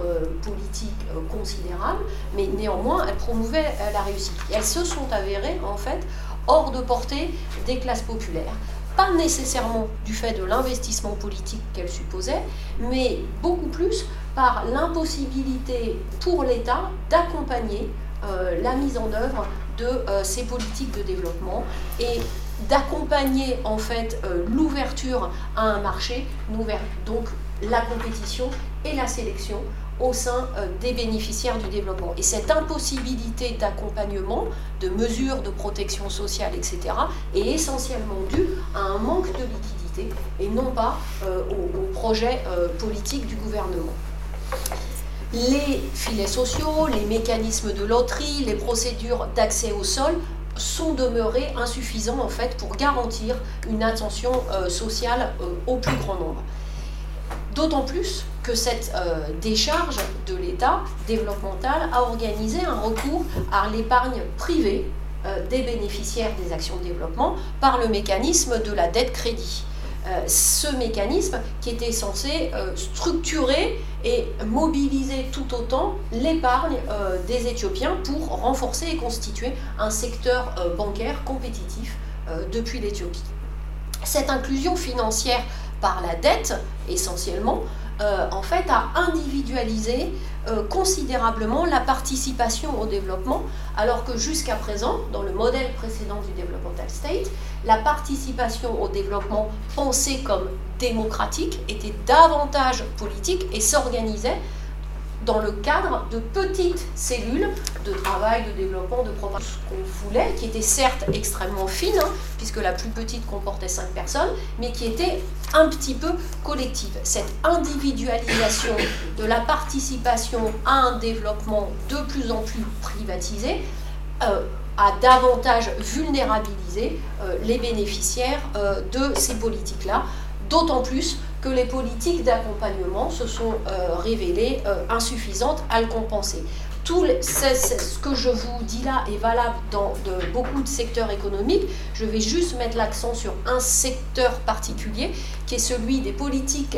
politique considérable, mais néanmoins elles promouvaient la réussite. Elles se sont avérées en fait hors de portée des classes populaires pas nécessairement du fait de l'investissement politique qu'elle supposait, mais beaucoup plus par l'impossibilité pour l'État d'accompagner euh, la mise en œuvre de euh, ces politiques de développement et d'accompagner en fait euh, l'ouverture à un marché, donc la compétition et la sélection au sein des bénéficiaires du développement. Et cette impossibilité d'accompagnement, de mesures de protection sociale, etc., est essentiellement due à un manque de liquidité et non pas au, au, projet politique du gouvernement les filets sociaux, les mécanismes de loterie, les procédures d'accès au sol sont demeurés insuffisants en fait pour garantir une attention euh, sociale euh, au plus grand nombre. D'autant plus que cette euh, décharge de l'État développemental a organisé un recours à l'épargne privée des bénéficiaires des actions de développement par le mécanisme de la dette crédit. Euh, ce mécanisme qui était censé euh, structurer et mobiliser tout autant l'épargne euh, des Éthiopiens pour renforcer et constituer un secteur bancaire compétitif depuis l'Éthiopie. Cette inclusion financière par la dette, essentiellement, en fait, a individualisé considérablement la participation au développement, alors que jusqu'à présent, dans le modèle précédent du Developmental State, la participation au développement pensée comme démocratique était davantage politique et s'organisait dans le cadre de petites cellules de travail, de développement, de propagation, qu'on voulait, qui étaient certes extrêmement fines, hein, puisque la plus petite comportait 5 personnes, mais qui étaient un petit peu collectives. Cette individualisation de la participation à un développement de plus en plus privatisé euh, a davantage vulnérabilisé euh, les bénéficiaires euh, de ces politiques-là, d'autant plus que les politiques d'accompagnement se sont euh, révélées insuffisantes à le compenser. Tout ce que je vous dis là est valable dans de, beaucoup de secteurs économiques. Je vais juste mettre l'accent sur un secteur particulier qui est celui des politiques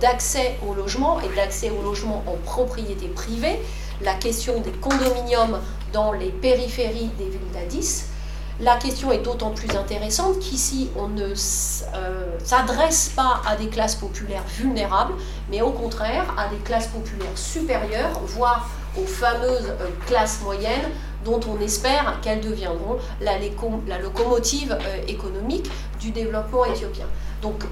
d'accès au logement et d'accès au logement en propriété privée. La question des condominiums dans les périphéries des villes d'Addis. La question est d'autant plus intéressante qu'ici, on ne euh, s'adresse pas à des classes populaires vulnérables, mais au contraire à des classes populaires supérieures, voire aux fameuses euh, classes moyennes dont on espère qu'elles deviendront la, locomotive euh, économique du développement éthiopien. Donc,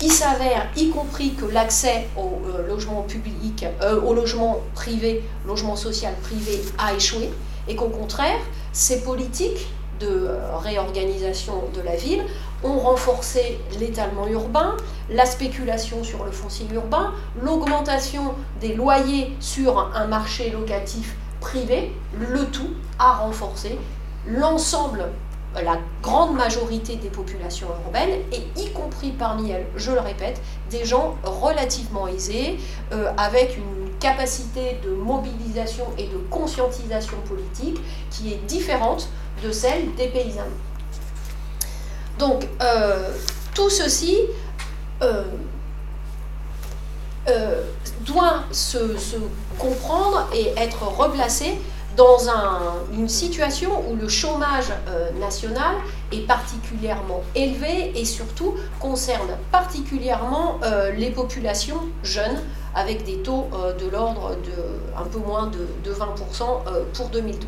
il s'avère, y compris que l'accès au logement public, au logement privé, logement social privé a échoué, et qu'au contraire, ces politiques de réorganisation de la ville ont renforcé l'étalement urbain, la spéculation sur le foncier urbain, l'augmentation des loyers sur un marché locatif privé, le tout a renforcé l'ensemble la grande majorité des populations urbaines, et y compris parmi elles, je le répète, des gens relativement aisés, euh, avec une capacité de mobilisation et de conscientisation politique qui est différente de celle des paysans. Donc, euh, tout ceci euh, doit se, comprendre et être replacé dans une situation où le chômage euh, national est particulièrement élevé et surtout concerne particulièrement euh, les populations jeunes avec des taux euh, de l'ordre de un peu moins de, de 20% pour 2012.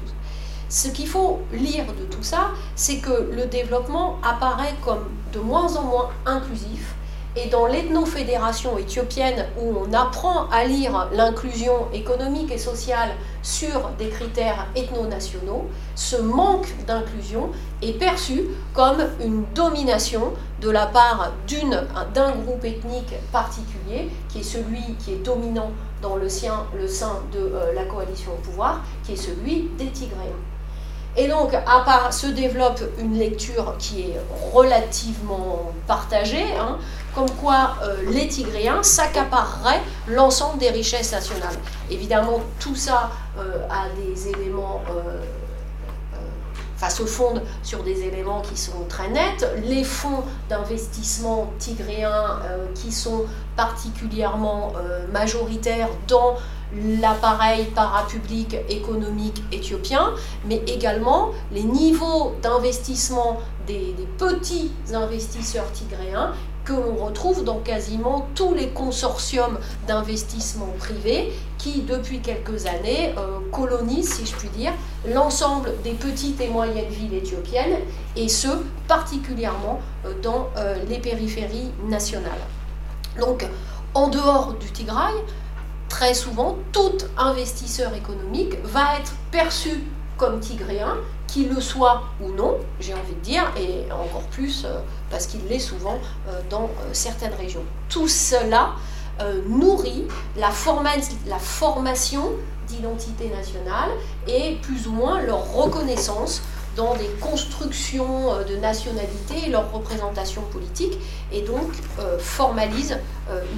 Ce qu'il faut lire de tout ça, c'est que le développement apparaît comme de moins en moins inclusif et dans l'ethnofédération éthiopienne, où on apprend à lire l'inclusion économique et sociale sur des critères ethno-nationaux, ce manque d'inclusion est perçu comme une domination de la part d'un groupe ethnique particulier, qui est celui qui est dominant dans le, sein de euh, la coalition au pouvoir, qui est celui des Tigréens. Et donc, à part, se développe une lecture qui est relativement partagée, hein, comme quoi euh, les Tigréens s'accapareraient l'ensemble des richesses nationales. Évidemment, tout ça euh, a des éléments, euh, enfin se fonde sur des éléments qui sont très nets. Les fonds d'investissement tigréens qui sont particulièrement majoritaires dans l'appareil parapublic économique éthiopien, mais également les niveaux d'investissement des, petits investisseurs tigréens que l'on retrouve dans quasiment tous les consortiums d'investissement privés qui, depuis quelques années, euh, colonisent, si je puis dire, l'ensemble des petites et moyennes villes éthiopiennes, et ce, particulièrement euh, dans euh, les périphéries nationales. Donc, en dehors du Tigray, très souvent, tout investisseur économique va être perçu comme tigréen, qu'il le soit ou non, j'ai envie de dire, et encore plus euh, parce qu'il l'est souvent euh, dans euh, certaines régions. Tout cela nourrit la, la formation d'identité nationale et plus ou moins leur reconnaissance dans des constructions de nationalité et leur représentation politique, et donc formalise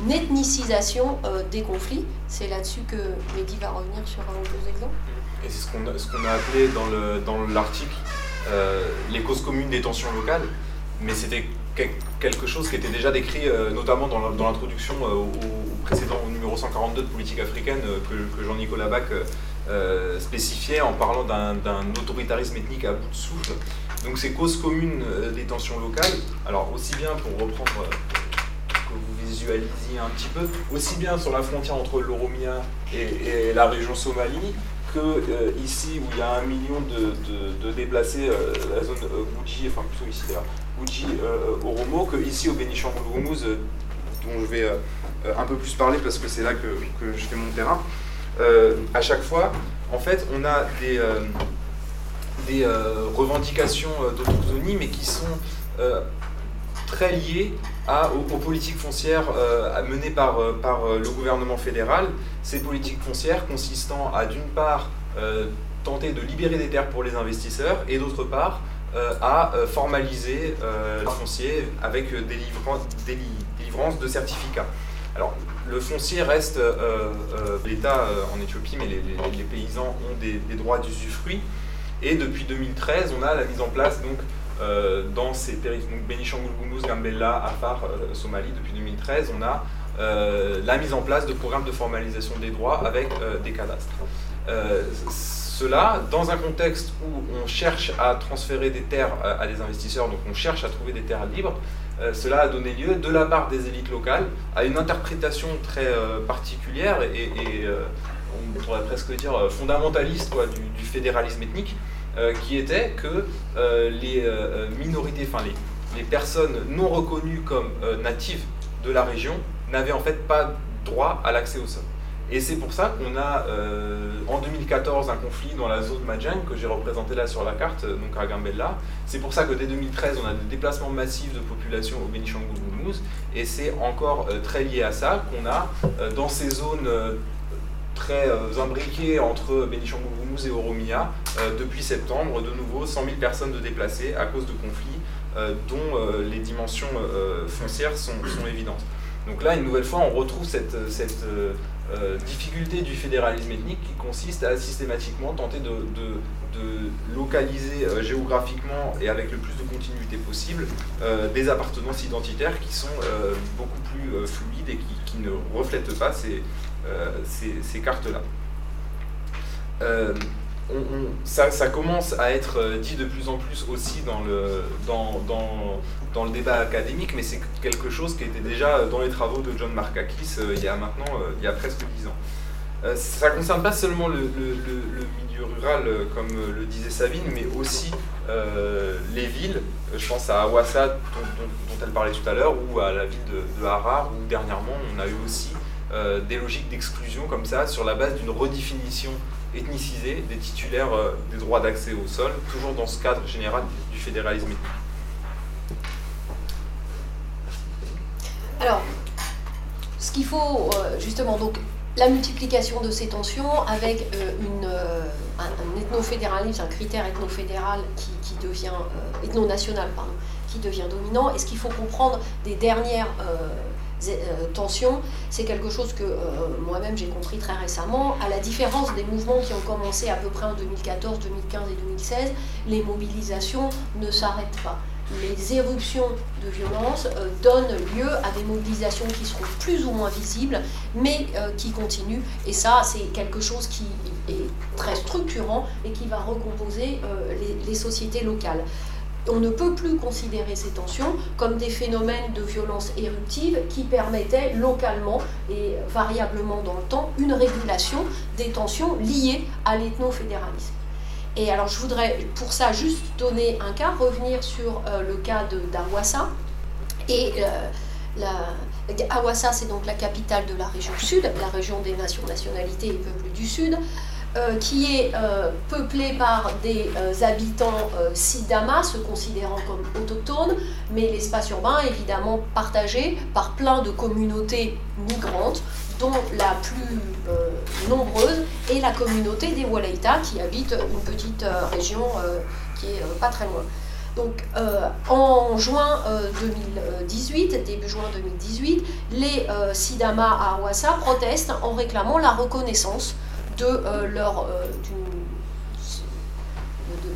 une ethnicisation des conflits. C'est là-dessus que Mehdi va revenir sur un ou deux exemples. Et c'est ce qu'on a, ce qu'on a appelé dans l'article dans euh, les causes communes des tensions locales. Mais c'était quelque chose qui était déjà décrit euh, notamment dans l'introduction euh, au, précédent au numéro 142 de politique africaine que, Jean-Nicolas Bach spécifiait en parlant d'un autoritarisme ethnique à bout de souffle. Donc ces causes communes des tensions locales, alors aussi bien pour reprendre que vous visualisiez un petit peu, aussi bien sur la frontière entre l'Oromia et, la région Somalie, euh, ici, où il y a un million de, déplacés, euh, la zone euh, enfin plutôt ici d'ailleurs, Bouji, Oromo, que ici au Bénichangoul dont je vais un peu plus parler parce que c'est là que, je fais mon terrain, à chaque fois, en fait, on a des, des revendications d'autonomie, mais qui sont très liées aux, politiques foncières menées par, le gouvernement fédéral ces politiques foncières consistant à d'une part euh, tenter de libérer des terres pour les investisseurs et d'autre part euh, à euh, formaliser le foncier avec des, livrances de certificats. Alors, le foncier reste l'État en Éthiopie, mais les, paysans ont des, droits d'usufruit. Et depuis 2013, on a la mise en place donc dans ces périphéries, donc Benishangul Gumuz, Gambella, Afar, Somalie, depuis 2013, on a euh, la mise en place de programmes de formalisation des droits avec euh, des cadastres. Euh, cela, dans un contexte où on cherche à transférer des terres à des investisseurs, donc on cherche à trouver des terres libres, cela a donné lieu, de la part des élites locales, à une interprétation très particulière et, on pourrait presque dire fondamentaliste du, fédéralisme ethnique, qui était que les minorités, enfin les, les, personnes non reconnues comme natives de la région n'avaient en fait pas droit à l'accès au sol. Et c'est pour ça qu'on a euh, en 2014 un conflit dans la zone Majang que j'ai représenté là sur la carte, euh, donc à Gambella. C'est pour ça que dès 2013 on a des déplacements massifs de population au Benishangul Gumuz et c'est encore euh, très lié à ça qu'on a dans ces zones très imbriquées entre Benishangul Gumuz et Oromia depuis septembre de nouveau 100 000 personnes de déplacées à cause de conflits dont les dimensions foncières sont évidentes. Donc là, une nouvelle fois, on retrouve cette, euh, difficulté du fédéralisme ethnique qui consiste à systématiquement tenter de, localiser euh, géographiquement et avec le plus de continuité possible des appartenances identitaires qui sont beaucoup plus fluides et qui, ne reflètent pas ces, cartes-là. Ça, commence à être euh, dit de plus en plus aussi dans le, dans, dans, dans le débat académique, mais c'est quelque chose qui était déjà dans les travaux de John Markakis euh, il y a maintenant, euh, il y a presque dix ans. ça ne concerne pas seulement le, milieu rural, comme le disait Savine, mais aussi les villes. Je pense à Awassa, dont, elle parlait tout à l'heure, ou à la ville de, de, Harar, où dernièrement on a eu aussi des logiques d'exclusion comme ça, sur la base d'une redéfinition ethniciser des titulaires euh, des droits d'accès au sol, toujours dans ce cadre général du fédéralisme. Alors, ce qu'il faut euh, justement, donc la multiplication de ces tensions avec euh, une, un, ethnofédéralisme, un critère ethnofédéral qui, devient, ethno-national, pardon, qui devient dominant, et ce qu'il faut comprendre des dernières euh, tension, c'est quelque chose que euh, moi-même j'ai compris très récemment. À la différence des mouvements qui ont commencé à peu près en 2014, 2015 et 2016, les mobilisations ne s'arrêtent pas. Les éruptions de violence euh, donnent lieu à des mobilisations qui seront plus ou moins visibles, mais euh, qui continuent. Et ça, c'est quelque chose qui est très structurant et qui va recomposer euh, les, les sociétés locales on ne peut plus considérer ces tensions comme des phénomènes de violence éruptive qui permettaient localement et variablement dans le temps une régulation des tensions liées à l'ethno-fédéralisme. Et alors je voudrais pour ça juste donner un cas, revenir sur euh, le cas d'Awassa. Et euh, Awassa, c'est donc la capitale de la région sud, la région des nations, nationalités et peuples du sud. Euh, qui est euh, peuplé par des habitants Sidama, se considérant comme autochtones, mais l'espace urbain est évidemment partagé par plein de communautés migrantes, dont la plus nombreuse est la communauté des Walaita, qui habitent une petite région qui est pas très loin. Donc en juin 2018, début juin 2018, les Sidama à Awassa protestent en réclamant la reconnaissance de, euh, leur, euh,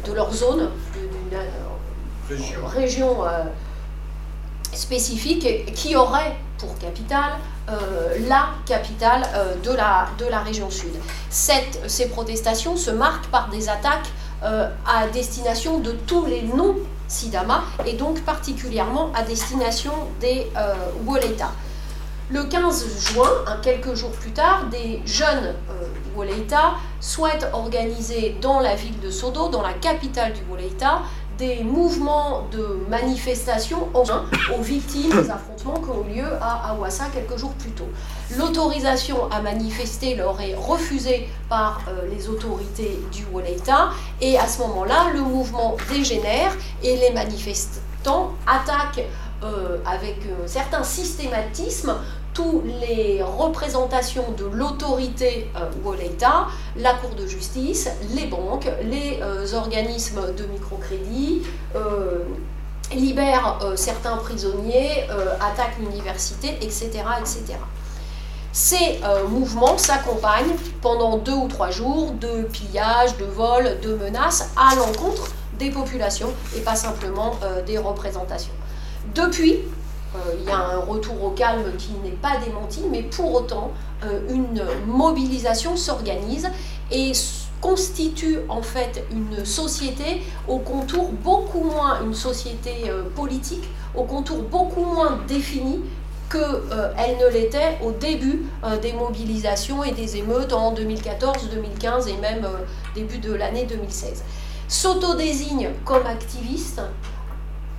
de, leur zone, d'une euh, région, spécifique qui aurait pour capitale la capitale de, la, de la région sud. Ces protestations se marquent par des attaques à destination de tous les non-Sidama et donc particulièrement à destination des euh, Le 15 juin, quelques jours plus tard, des jeunes Woleita souhaite organiser dans la ville de Sodo, dans la capitale du Woleita, des mouvements de manifestation aux victimes des affrontements qui ont eu lieu à Awassa quelques jours plus tôt. L'autorisation à manifester leur est refusée par euh, les autorités du Woleita et à ce moment-là, le mouvement dégénère et les manifestants attaquent euh, avec un certain systématisme toutes les représentations de l'autorité euh, ou l'État, la Cour de justice, les banques, les euh, organismes de microcrédit, euh, libèrent certains prisonniers, attaquent l'université, etc., etc. Ces mouvements s'accompagnent pendant deux ou trois jours de pillages, de vols, de menaces à l'encontre des populations et pas simplement des représentations. Depuis, euh, il y a un retour au calme qui n'est pas démenti, mais pour autant, euh, une mobilisation s'organise et constitue en fait une société au contour beaucoup moins, une société euh, politique, au contour beaucoup moins défini qu'elle ne l'était au début des mobilisations et des émeutes en 2014, 2015 et même début de l'année 2016. S'autodésigne comme activiste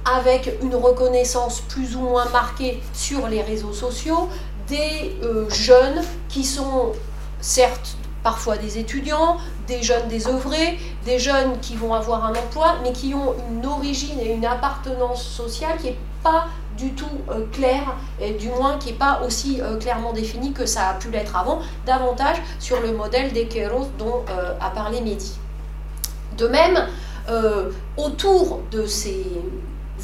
avec une reconnaissance plus ou moins marquée sur les réseaux sociaux, des euh, jeunes qui sont certes parfois des étudiants, des jeunes désœuvrés, des jeunes qui vont avoir un emploi, mais qui ont une origine et une appartenance sociale qui n'est pas du tout euh, claire, et du moins qui n'est pas aussi euh, clairement définie que ça a pu l'être avant, davantage sur le modèle des Kéros dont a parlé Mehdi. De même, autour de ces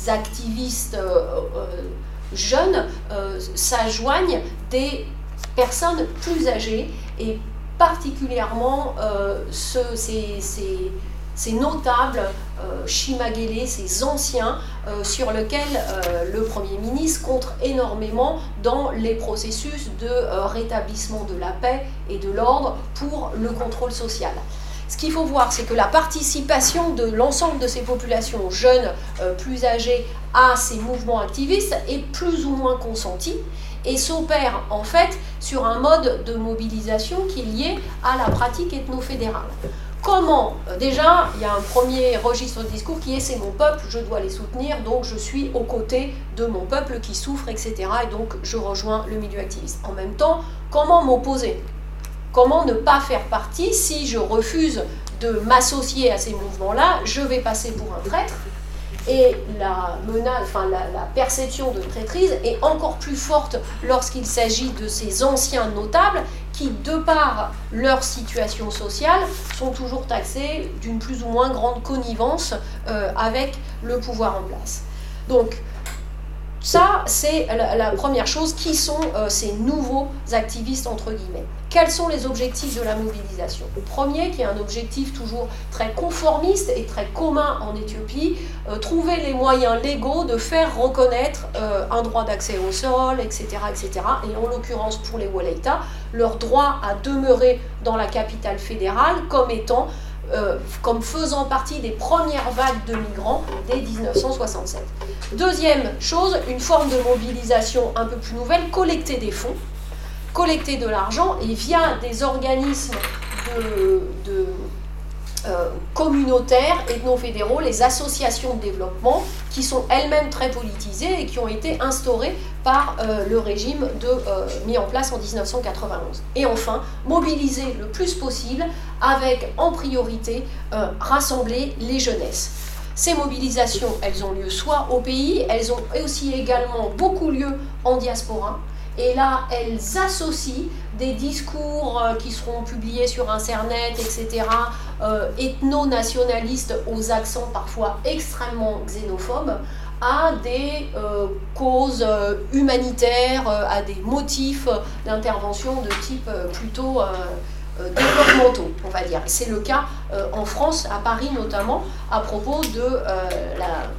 activistes euh, euh, jeunes euh, s'ajoignent des personnes plus âgées et particulièrement ces, ces, notables euh, ces anciens sur lesquels le Premier ministre compte énormément dans les processus de rétablissement de la paix et de l'ordre pour le contrôle social. Ce qu'il faut voir, c'est que la participation de l'ensemble de ces populations jeunes, euh, plus âgées, à ces mouvements activistes est plus ou moins consentie et s'opère en fait sur un mode de mobilisation qui est lié à la pratique ethno-fédérale. Comment? Euh, Déjà, il y a un premier registre de discours qui est c'est mon peuple, je dois les soutenir, donc je suis aux côtés de mon peuple qui souffre, etc. Et donc je rejoins le milieu activiste. En même temps, comment m'opposer? Comment ne pas faire partie si je refuse de m'associer à ces mouvements-là Je vais passer pour un traître. Et la, menace, enfin, la, perception de traîtrise est encore plus forte lorsqu'il s'agit de ces anciens notables qui, de par leur situation sociale, sont toujours taxés d'une plus ou moins grande connivence euh, avec le pouvoir en place. Donc, Ça, c'est la, première chose. Qui sont euh, ces nouveaux activistes, entre guillemets Quels sont les objectifs de la mobilisation Premier, qui est un objectif toujours très conformiste et très commun en Éthiopie, euh, trouver les moyens légaux de faire reconnaître euh, un droit d'accès au sol, etc.. Et en l'occurrence, pour les Walaita, leur droit à demeurer dans la capitale fédérale comme étant euh, comme faisant partie des premières vagues de migrants dès 1967. Deuxième chose, une forme de mobilisation un peu plus nouvelle, collecter des fonds, collecter de l'argent et via des organismes euh, communautaires et non fédéraux, les associations de développement, qui sont elles-mêmes très politisées et qui ont été instaurées par euh, le régime euh, mis en place en 1991. Et enfin, mobiliser le plus possible avec en priorité rassembler les jeunesses. Ces mobilisations, elles ont lieu soit au pays, elles ont aussi également beaucoup lieu en diaspora. Et là, elles associent des discours euh, qui seront publiés sur Internet, etc., euh, ethno-nationalistes aux accents parfois extrêmement xénophobes, à des euh, causes humanitaires, à des motifs d'intervention de type plutôt développementaux, on va dire. C'est le cas en France, à Paris notamment, à propos de, la,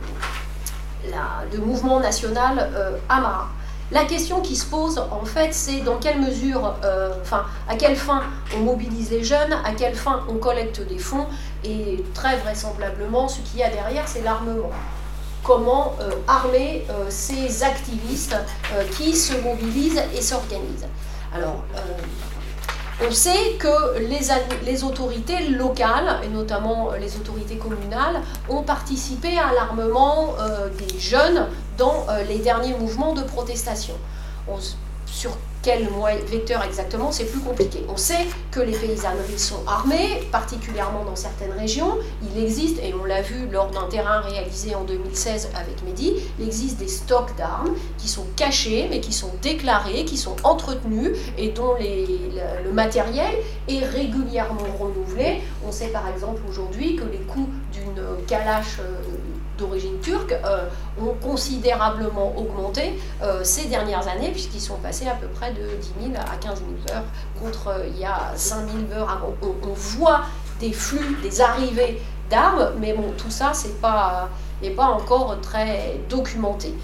la, de mouvement national Amara. La question qui se pose, en fait, c'est dans quelle mesure, euh, enfin, à quelle fin on mobilise les jeunes, à quelle fin on collecte des fonds, et très vraisemblablement, ce qu'il y a derrière, c'est l'armement. Comment euh, armer euh, ces activistes qui se mobilisent et s'organisent. Alors, on sait que les, autorités locales, et notamment les autorités communales, ont participé à l'armement des jeunes dans euh, les derniers mouvements de protestation. Sur quel vecteur exactement, c'est plus compliqué. On sait que les paysanneries sont armées, particulièrement dans certaines régions. Il existe, et on l'a vu lors d'un terrain réalisé en 2016 avec Mehdi, il existe des stocks d'armes qui sont cachés, mais qui sont déclarés, qui sont entretenus et dont le, matériel est régulièrement renouvelé. On sait par exemple aujourd'hui que les coûts d'une calache euh, d'origine turque euh, ont considérablement augmenté euh, ces dernières années, puisqu'ils sont passés à peu près de 10 000 à 15 000 heures, contre euh, il y a 5 000 heures avant. On, voit des flux, des arrivées d'armes, mais bon, tout ça, c'est pas, n'est pas encore très documenté.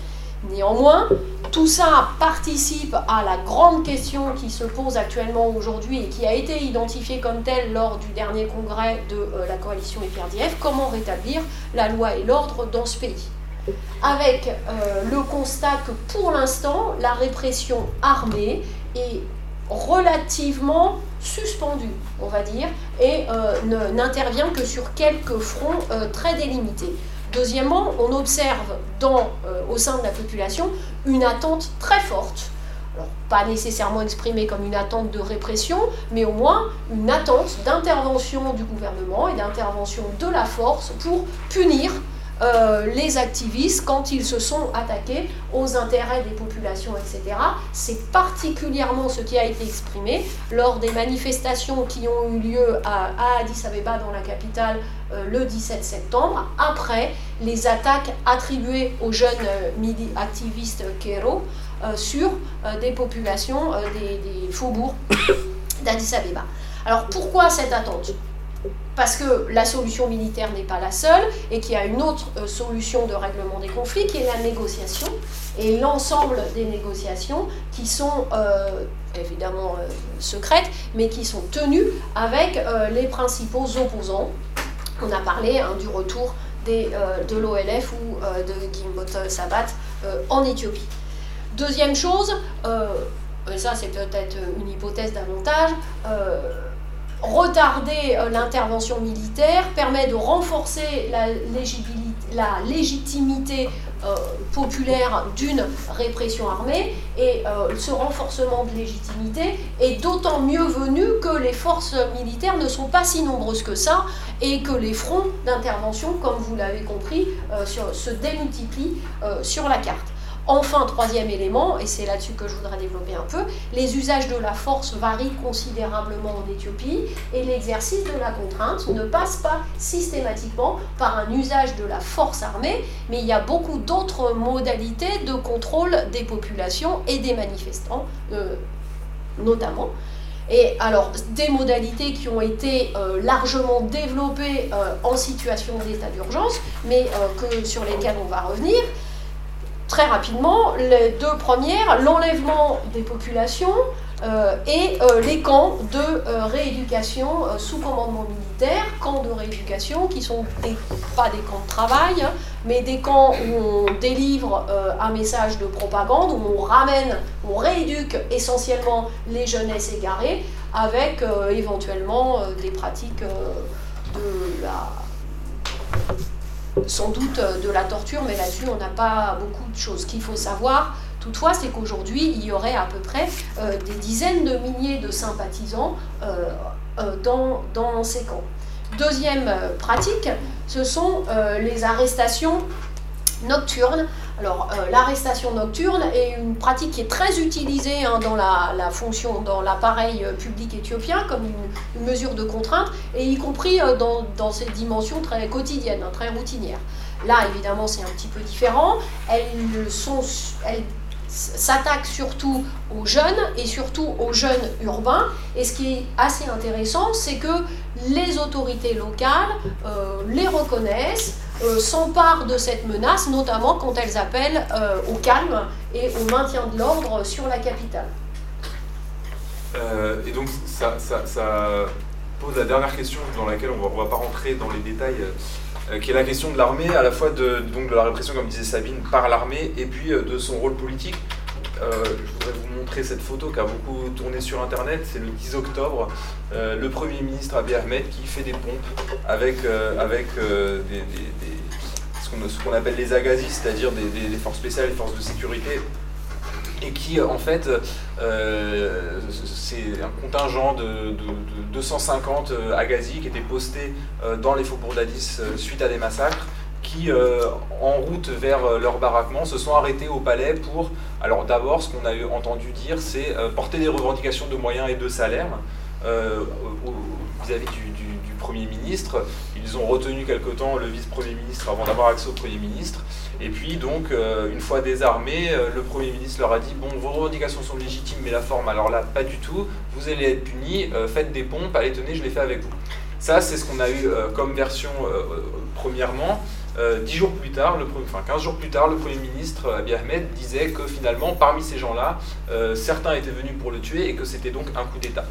Néanmoins, tout ça participe à la grande question qui se pose actuellement aujourd'hui et qui a été identifiée comme telle lors du dernier congrès de euh, la coalition EPRDF, comment rétablir la loi et l'ordre dans ce pays? Avec euh, le constat que pour l'instant, la répression armée est relativement suspendue, on va dire, et euh, n'intervient que sur quelques fronts très délimités. Deuxièmement, on observe dans, euh, au sein de la population une attente très forte, pas nécessairement exprimée comme une attente de répression, mais au moins une attente d'intervention du gouvernement et d'intervention de la force pour punir euh, les activistes quand ils se sont attaqués aux intérêts des populations, etc. C'est particulièrement ce qui a été exprimé lors des manifestations qui ont eu lieu à, Addis Abeba, dans la capitale, euh, le 17 septembre, après les attaques attribuées aux jeunes euh, activistes Kero sur des populations des, des faubourgs d'Addis Abeba. Alors pourquoi cette attente? Parce que la solution militaire n'est pas la seule et qu'il y a une autre euh, solution de règlement des conflits qui est la négociation et l'ensemble des négociations qui sont euh, évidemment euh, secrètes mais qui sont tenues avec les principaux opposants. On a parlé hein, du retour de l'OLF ou de Gimbot Sabat en Éthiopie. Deuxième chose, ça c'est peut-être une hypothèse davantage, retarder euh, l'intervention militaire permet de renforcer la, légitimité euh, populaire d'une répression armée et euh, ce renforcement de légitimité est d'autant mieux venu que les forces militaires ne sont pas si nombreuses que ça et que les fronts d'intervention, comme vous l'avez compris, se démultiplient sur la carte. Enfin, troisième élément, et c'est là-dessus que je voudrais développer un peu, les usages de la force varient considérablement en Éthiopie et l'exercice de la contrainte ne passe pas systématiquement par un usage de la force armée, mais il y a beaucoup d'autres modalités de contrôle des populations et des manifestants, euh, notamment. Et alors, des modalités qui ont été euh, largement développées euh, en situation d'état d'urgence, mais que, sur lesquelles on va revenir, très rapidement, les deux premières, l'enlèvement des populations euh, et euh, les camps de euh, rééducation sous commandement militaire, camps de rééducation qui sont pas des camps de travail, hein, mais des camps où on délivre un message de propagande, où on ramène, on rééduque essentiellement les jeunesses égarées, avec éventuellement des pratiques de la sans doute euh, de la torture, mais là-dessus, on n'a pas beaucoup de choses. Qu'il faut savoir, toutefois, c'est qu'aujourd'hui, il y aurait à peu près euh, des dizaines de milliers de sympathisants euh, dans, ces camps. Deuxième pratique, ce sont les arrestations nocturnes alors, euh, l'arrestation nocturne est une pratique qui est très utilisée hein, dans la, fonction, dans l'appareil euh, public éthiopien, comme une, mesure de contrainte, et y compris euh, dans, dans ces dimensions très quotidiennes, hein, très routinières. Là, évidemment, c'est un petit peu différent. Elles sont, elles s'attaquent surtout aux jeunes et surtout aux jeunes urbains. Et ce qui est assez intéressant, c'est que les autorités locales les reconnaissent, euh, s'emparent de cette menace, notamment quand elles appellent euh, au calme et au maintien de l'ordre sur la capitale. Euh, et donc ça, pose la dernière question dans laquelle on ne va, pas rentrer dans les détails, qui est la question de l'armée, à la fois de, donc de la répression, comme disait Sabine, par l'armée, et puis de son rôle politique. Je voudrais vous montrer cette photo qui a beaucoup tourné sur Internet. C'est le 10 octobre, le Premier ministre Abiy Ahmed qui fait des pompes avec, avec des, ce qu'on appelle les agazis, c'est-à-dire des, forces spéciales, des forces de sécurité, et qui en fait, euh, c'est un contingent de, 250 euh, agazis qui étaient postés euh, dans les faubourgs d'Addis suite à des massacres, qui, en route vers leur baraquement, se sont arrêtés au palais pour, alors d'abord, ce qu'on a entendu dire, c'est porter des revendications de moyens et de salaires vis-à-vis du, Premier ministre. Ils ont retenu quelque temps le vice-premier ministre avant d'avoir accès au Premier ministre. Et puis, donc, euh, une fois désarmés, euh, le Premier ministre leur a dit Bon, vos revendications sont légitimes, mais la forme, alors là, pas du tout. Vous allez être punis, euh, faites des pompes, allez, tenez, je les fais avec vous. Ça, c'est ce qu'on a eu comme version premièrement. Dix jours plus tard, le, enfin 15 jours plus tard, le Premier ministre Abiy Ahmed disait que finalement, parmi ces gens-là, certains étaient venus pour le tuer et que c'était donc un coup d'État.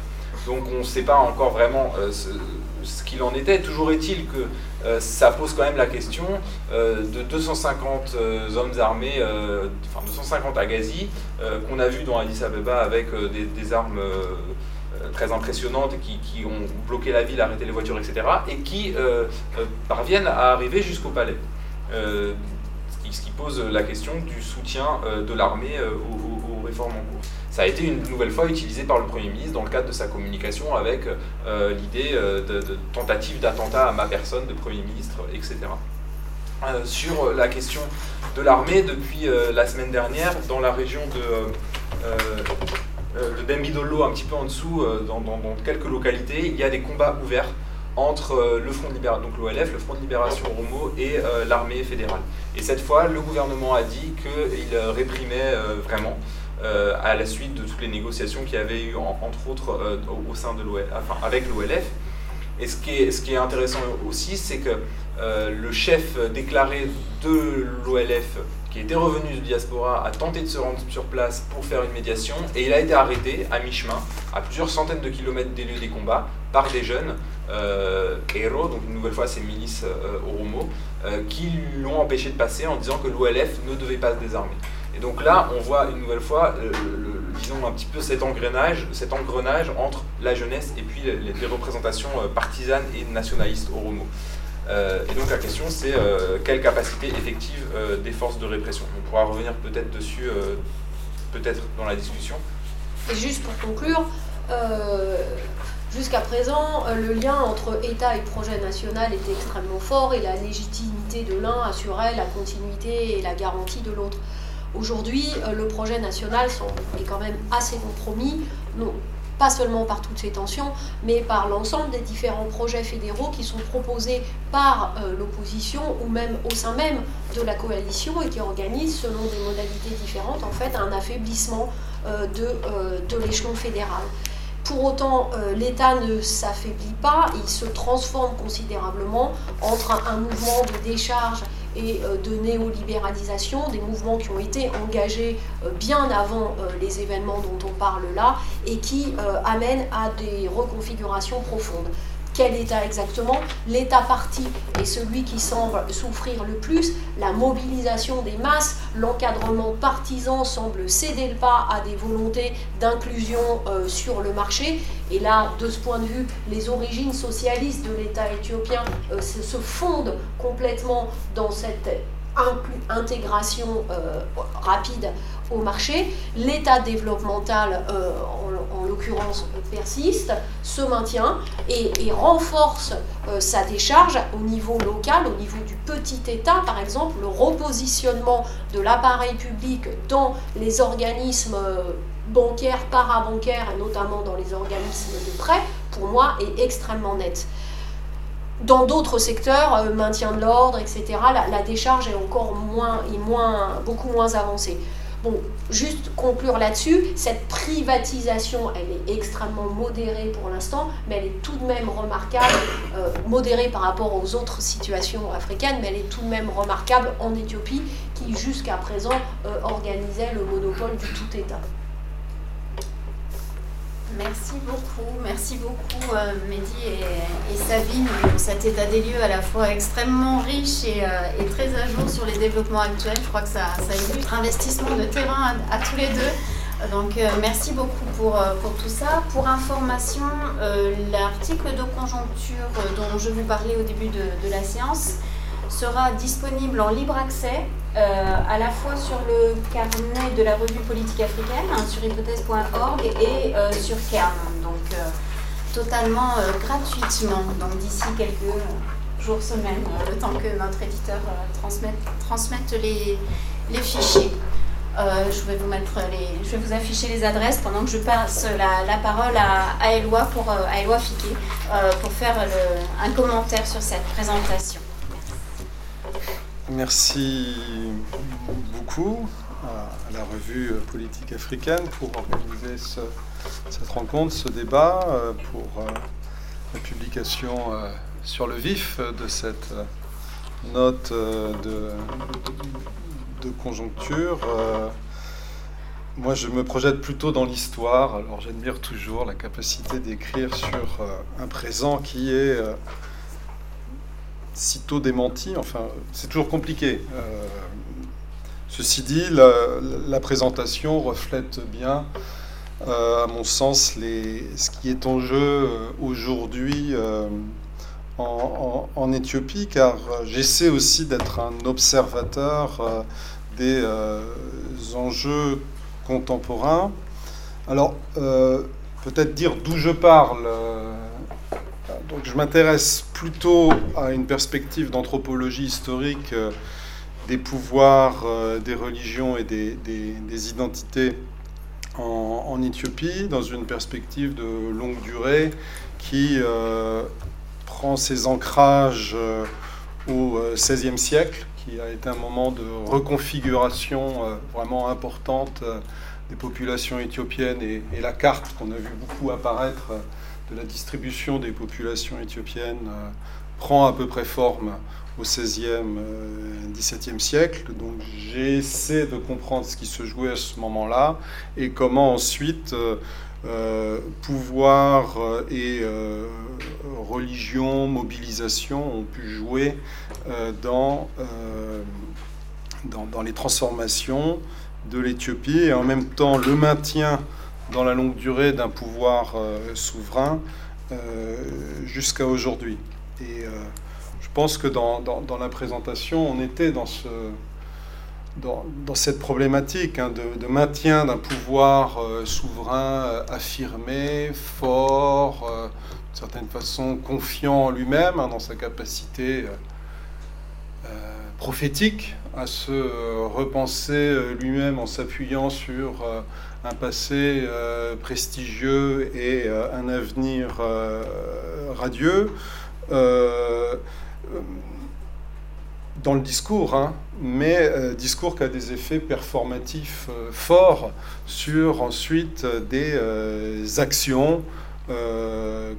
Donc on ne sait pas encore vraiment ce, qu'il en était. Toujours est-il que euh, ça pose quand même la question euh, de 250 euh, hommes armés, enfin 250 agazis, qu'on a vu dans Addis Abeba avec des, armes très impressionnantes qui, qui, ont bloqué la ville, arrêté les voitures, etc., et qui parviennent à arriver jusqu'au palais. Ce qui, pose la question du soutien de l'armée aux, réformes en cours ça a été une nouvelle fois utilisé par le Premier ministre dans le cadre de sa communication avec euh, l'idée euh, de, tentative d'attentat à ma personne de Premier ministre, etc. Euh, sur la question de l'armée, depuis la semaine dernière, dans la région de, de Bembidolo, un petit peu en dessous, dans, quelques localités, il y a des combats ouverts entre le Front de Libération, donc l'OLF, le Front de Libération Oromo et l'armée fédérale. Et cette fois, le gouvernement a dit qu'il réprimait vraiment euh, à la suite de toutes les négociations qu'il y avait eu, entre autres, euh, au sein de l'OLF, avec l'OLF. Et ce qui, est, intéressant aussi, c'est que euh, le chef déclaré de l'OLF, qui était revenu de diaspora, a tenté de se rendre sur place pour faire une médiation, et il a été arrêté à mi-chemin, à plusieurs centaines de kilomètres des lieux des combats, par des jeunes, euh, donc une nouvelle fois ces milices Oromo, qui l'ont empêché de passer en disant que l'OLF ne devait pas se désarmer. Et donc là, on voit une nouvelle fois, euh, disons un petit peu cet engrenage, cet engrenage entre la jeunesse et puis les, représentations euh, partisanes et nationalistes au Romo. Euh, et donc la question c'est quelle capacité effective des forces de répression? On pourra revenir peut-être dessus, peut-être dans la discussion. Et juste pour conclure, jusqu'à présent, le lien entre État et projet national était extrêmement fort et la légitimité de l'un assurait la continuité et la garantie de l'autre. Aujourd'hui, le projet national est quand même assez compromis. Non, pas seulement par toutes ces tensions, mais par l'ensemble des différents projets fédéraux qui sont proposés par euh, l'opposition ou même au sein même de la coalition et qui organisent, selon des modalités différentes, en fait, un affaiblissement euh, de, euh, de l'échelon fédéral. Pour autant, l'État ne s'affaiblit pas, il se transforme considérablement entre un mouvement de décharge et euh, de néolibéralisation, des mouvements qui ont été engagés euh, bien avant euh, les événements dont on parle là et qui amènent à des reconfigurations profondes. Quel État exactement L'État parti est celui qui semble souffrir le plus. La mobilisation des masses, l'encadrement partisan semble céder le pas à des volontés d'inclusion euh, sur le marché. Et là, de ce point de vue, les origines socialistes de l'État éthiopien euh, se, fondent complètement dans cette intégration euh, rapide au marché. L'état développemental, en, l'occurrence, persiste, se maintient et, renforce sa décharge au niveau local, au niveau du petit État, par exemple, le repositionnement de l'appareil public dans les organismes bancaires, parabancaires, et notamment dans les organismes de prêt, pour moi, est extrêmement net. Dans d'autres secteurs, euh, maintien de l'ordre, etc., la, décharge est encore moins, moins, beaucoup moins avancée. Bon, juste conclure là-dessus, cette privatisation, elle est extrêmement modérée pour l'instant, mais elle est tout de même remarquable, euh, modérée par rapport aux autres situations africaines, mais elle est tout de même remarquable en Éthiopie, qui jusqu'à présent euh, organisait le monopole du tout État. Merci beaucoup, merci beaucoup euh, Mehdi et, Sabine pour cet état des lieux à la fois extrêmement riche et, euh, très à jour sur les développements actuels. Je crois que ça, illustre investissement de terrain à, tous les deux. Donc euh, merci beaucoup pour, pour, tout ça. Pour information, l'article de conjoncture dont je vous parlais au début de la séance sera disponible en libre accès à la fois sur le carnet de la revue politique africaine, hein, sur hypothèse.org et euh, sur Kern, donc euh, totalement gratuitement, donc d'ici quelques jours, semaines, le temps que notre éditeur transmette, les, fichiers. je, vais vous mettre les, je vais vous afficher les adresses pendant que je passe la, parole à, à pour, Fiquet, pour faire un commentaire sur cette présentation. Merci beaucoup à la revue Politique africaine pour organiser cette rencontre, ce débat, euh, pour euh, la publication euh, sur le vif de cette note de, de conjoncture. Moi, je me projette plutôt dans l'histoire. Alors, j'admire toujours la capacité d'écrire sur un présent qui est sitôt démenti. Enfin, c'est toujours compliqué. Euh, ceci dit, la, présentation reflète bien, euh, à mon sens, les, ce qui est en jeu euh, aujourd'hui en, Éthiopie, car j'essaie aussi d'être un observateur des enjeux contemporains. Alors, peut-être dire d'où je parle donc je m'intéresse plutôt à une perspective d'anthropologie historique euh, des pouvoirs, euh, des religions et des, identités en, Éthiopie, dans une perspective de longue durée qui euh, prend ses ancrages au XVIe siècle, qui a été un moment de reconfiguration vraiment importante des populations éthiopiennes et la carte qu'on a vu beaucoup apparaître de la distribution des populations éthiopiennes euh, prend à peu près forme au XVIe, XVIIe euh, siècle. Donc j'essaie de comprendre ce qui se jouait à ce moment-là et comment ensuite euh, pouvoir et religion, mobilisation ont pu jouer dans, dans, dans, les transformations de l'Éthiopie et en même temps le maintien dans la longue durée d'un pouvoir euh, souverain euh, jusqu'à aujourd'hui. Et euh, je pense que dans, dans, la présentation, on était dans, ce, dans, dans cette problématique hein, de, maintien d'un pouvoir souverain affirmé, fort, d'une certaine façon confiant en lui-même, hein, dans sa capacité prophétique à se repenser lui-même en s'appuyant sur un passé prestigieux et un avenir radieux dans le discours, hein, mais euh, discours qui a des effets performatifs euh, forts sur ensuite euh, des actions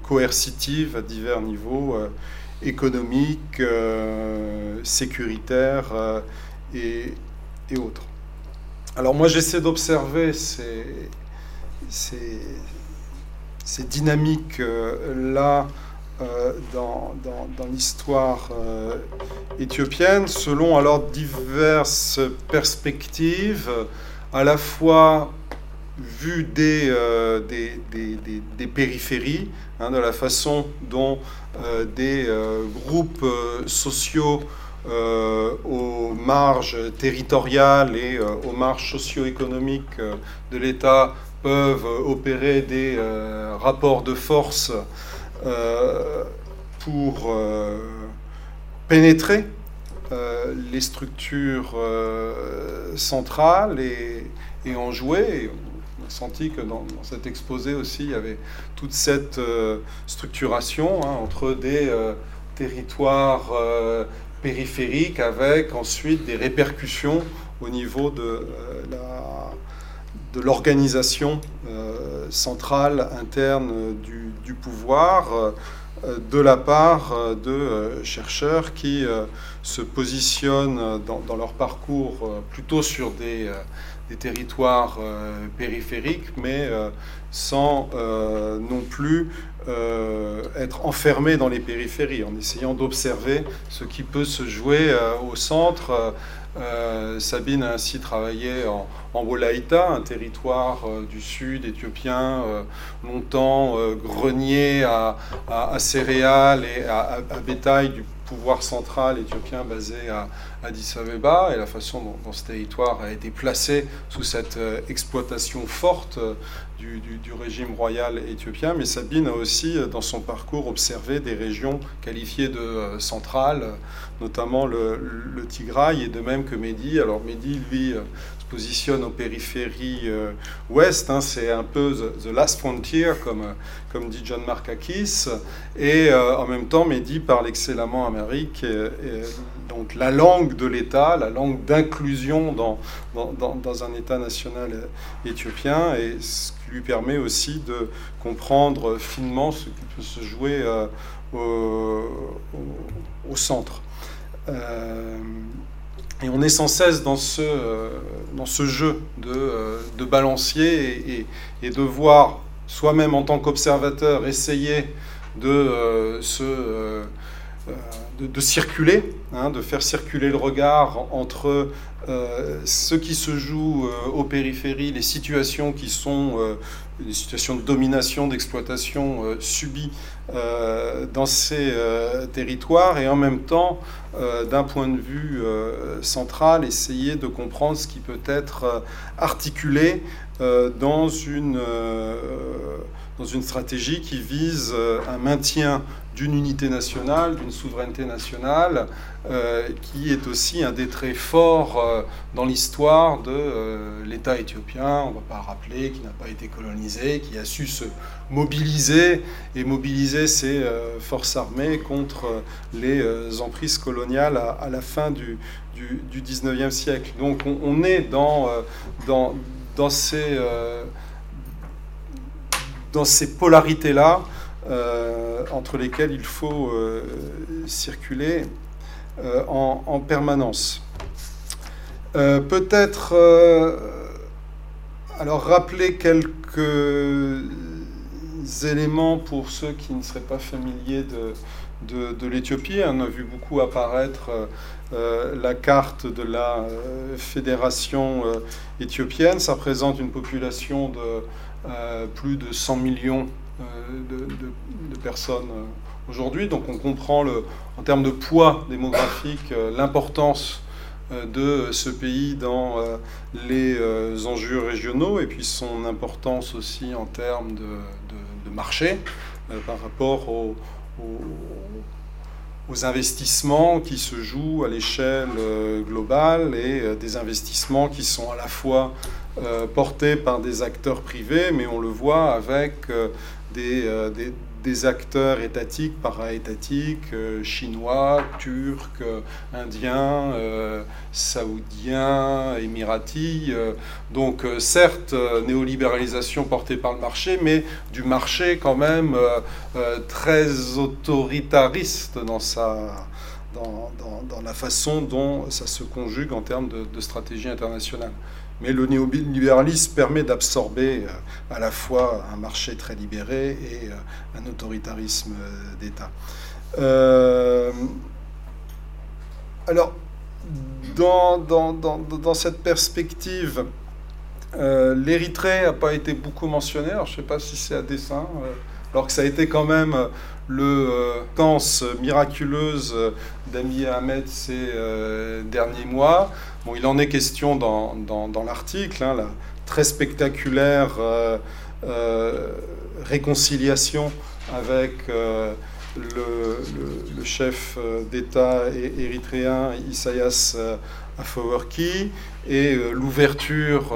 coercitives à divers niveaux économiques, sécuritaires et, autres. Alors moi j'essaie d'observer ces, dynamiques-là euh, dans, l'histoire euh, éthiopienne, selon alors diverses perspectives, à la fois vues des, euh, des, périphéries, hein, de la façon dont des groupes sociaux aux marges territoriales et aux marges socio-économiques de l'État peuvent opérer des rapports de force euh, pour euh, pénétrer euh, les structures centrales et, en jouer. on a senti que dans, cet exposé aussi, il y avait toute cette structuration hein, entre des territoires périphériques avec ensuite des répercussions au niveau de de l'organisation centrale interne du, pouvoir euh, de la part euh, de euh, chercheurs qui se positionnent dans, leur parcours plutôt sur des, territoires périphériques, mais sans non plus être enfermés dans les périphéries, en essayant d'observer ce qui peut se jouer au centre. Euh, Sabine a ainsi travaillé en, Wolaïta, un territoire euh, du sud éthiopien, euh, longtemps grenier à, céréales et à, bétail du pouvoir central éthiopien basé à Addis Abeba, et la façon dont, ce territoire a été placé sous cette exploitation forte du, régime royal éthiopien. Mais Sabine a aussi, dans son parcours, observé des régions qualifiées de centrales notamment le, le, Tigray, et de même que Mehdi. Alors Mehdi, lui, euh, positionne aux périphéries euh, ouest, hein, c'est un peu the, last frontier, comme, euh, comme dit John Markakis, et en même temps, Mehdi parle excellemment amérique, donc la langue de l'État, la langue d'inclusion dans, dans, dans, un État national éthiopien, et ce qui lui permet aussi de comprendre finement ce qui peut se jouer au, au centre. Euh, et on est sans cesse dans ce, euh, dans ce jeu de, euh, de balancier et, de voir soi-même en tant qu'observateur essayer de, se, de, circuler, hein, de faire circuler le regard entre ce qui se joue aux périphéries, les situations qui sont des situations de domination, d'exploitation subies dans ces territoires, et en même temps euh, d'un point de vue euh, central, essayer de comprendre ce qui peut être euh, articulé dans, une, dans une stratégie qui vise un maintien d'une unité nationale, d'une souveraineté nationale, qui est aussi un des traits forts dans l'histoire de l'État éthiopien. On ne va pas rappeler qu'il n'a pas été colonisé, qui a su se mobiliser et mobiliser ses forces armées contre les emprises coloniales à, la fin du, du, 19e siècle. Donc on, est dans, euh, ces, euh, polarités-là euh, entre lesquelles il faut circuler en, permanence. Peut-être alors rappeler quelques éléments pour ceux qui ne seraient pas familiers de, de, l'Éthiopie. On a vu beaucoup apparaître euh, euh, la carte de la euh, fédération éthiopienne. Ça présente une population de plus de 100 millions de, personnes aujourd'hui. Donc on comprend le, en termes de poids démographique l'importance de ce pays dans les enjeux régionaux et puis son importance aussi en termes de, marché par rapport aux investissements qui se jouent à l'échelle globale et des investissements qui sont à la fois portés par des acteurs privés, mais on le voit avec des, des acteurs étatiques, para-étatiques, euh, chinois, turcs, euh, indiens, euh, saoudiens, émiratis. donc certes, néolibéralisation portée par le marché, mais du marché quand même très autoritariste dans sa... Dans, la façon dont ça se conjugue en termes de stratégie internationale. Mais le néolibéralisme permet d'absorber euh, à la fois un marché très libéré et euh, un autoritarisme euh, d'État. alors, dans, dans, dans, dans, cette perspective, l'Érythrée n'a pas été beaucoup mentionné. Alors, je ne sais pas si c'est à dessein, alors que ça a été quand même le canse miraculeuse d'Ami Ahmed ces derniers mois. Bon, il en est question dans, dans, l'article, hein, la très spectaculaire euh, euh, réconciliation avec euh, le, le, chef d'État érythréen Isaias Afewerki et l'ouverture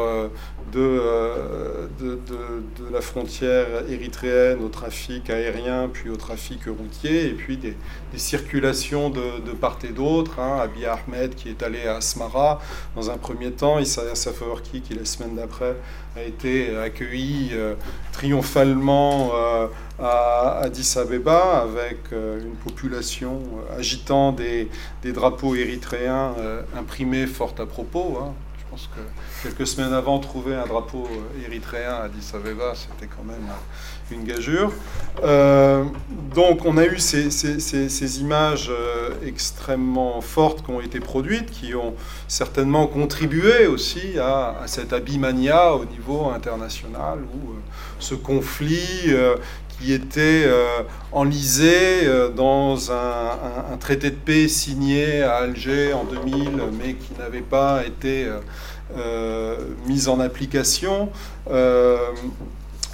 euh, de, de, la frontière érythréenne au trafic aérien, puis au trafic routier, et puis des, circulations de, part et d'autre. Hein. Abiy Ahmed qui est allé à Asmara dans un premier temps, Issa Safawarki qui la semaine d'après a été accueilli euh, triomphalement euh, à Addis Abeba avec une population agitant des, des drapeaux érythréens imprimés fort à propos. Hein. Je pense que quelques semaines avant, trouver un drapeau euh, érythréen à Addis Abeba, c'était quand même euh, une gageure. Euh, donc on a eu ces, images extrêmement fortes qui ont été produites, qui ont certainement contribué aussi à, cette abimania au niveau international, où ce conflit qui était enlisé dans un, traité de paix signé à Alger en 2000, mais qui n'avait pas été euh, mise en application. Euh,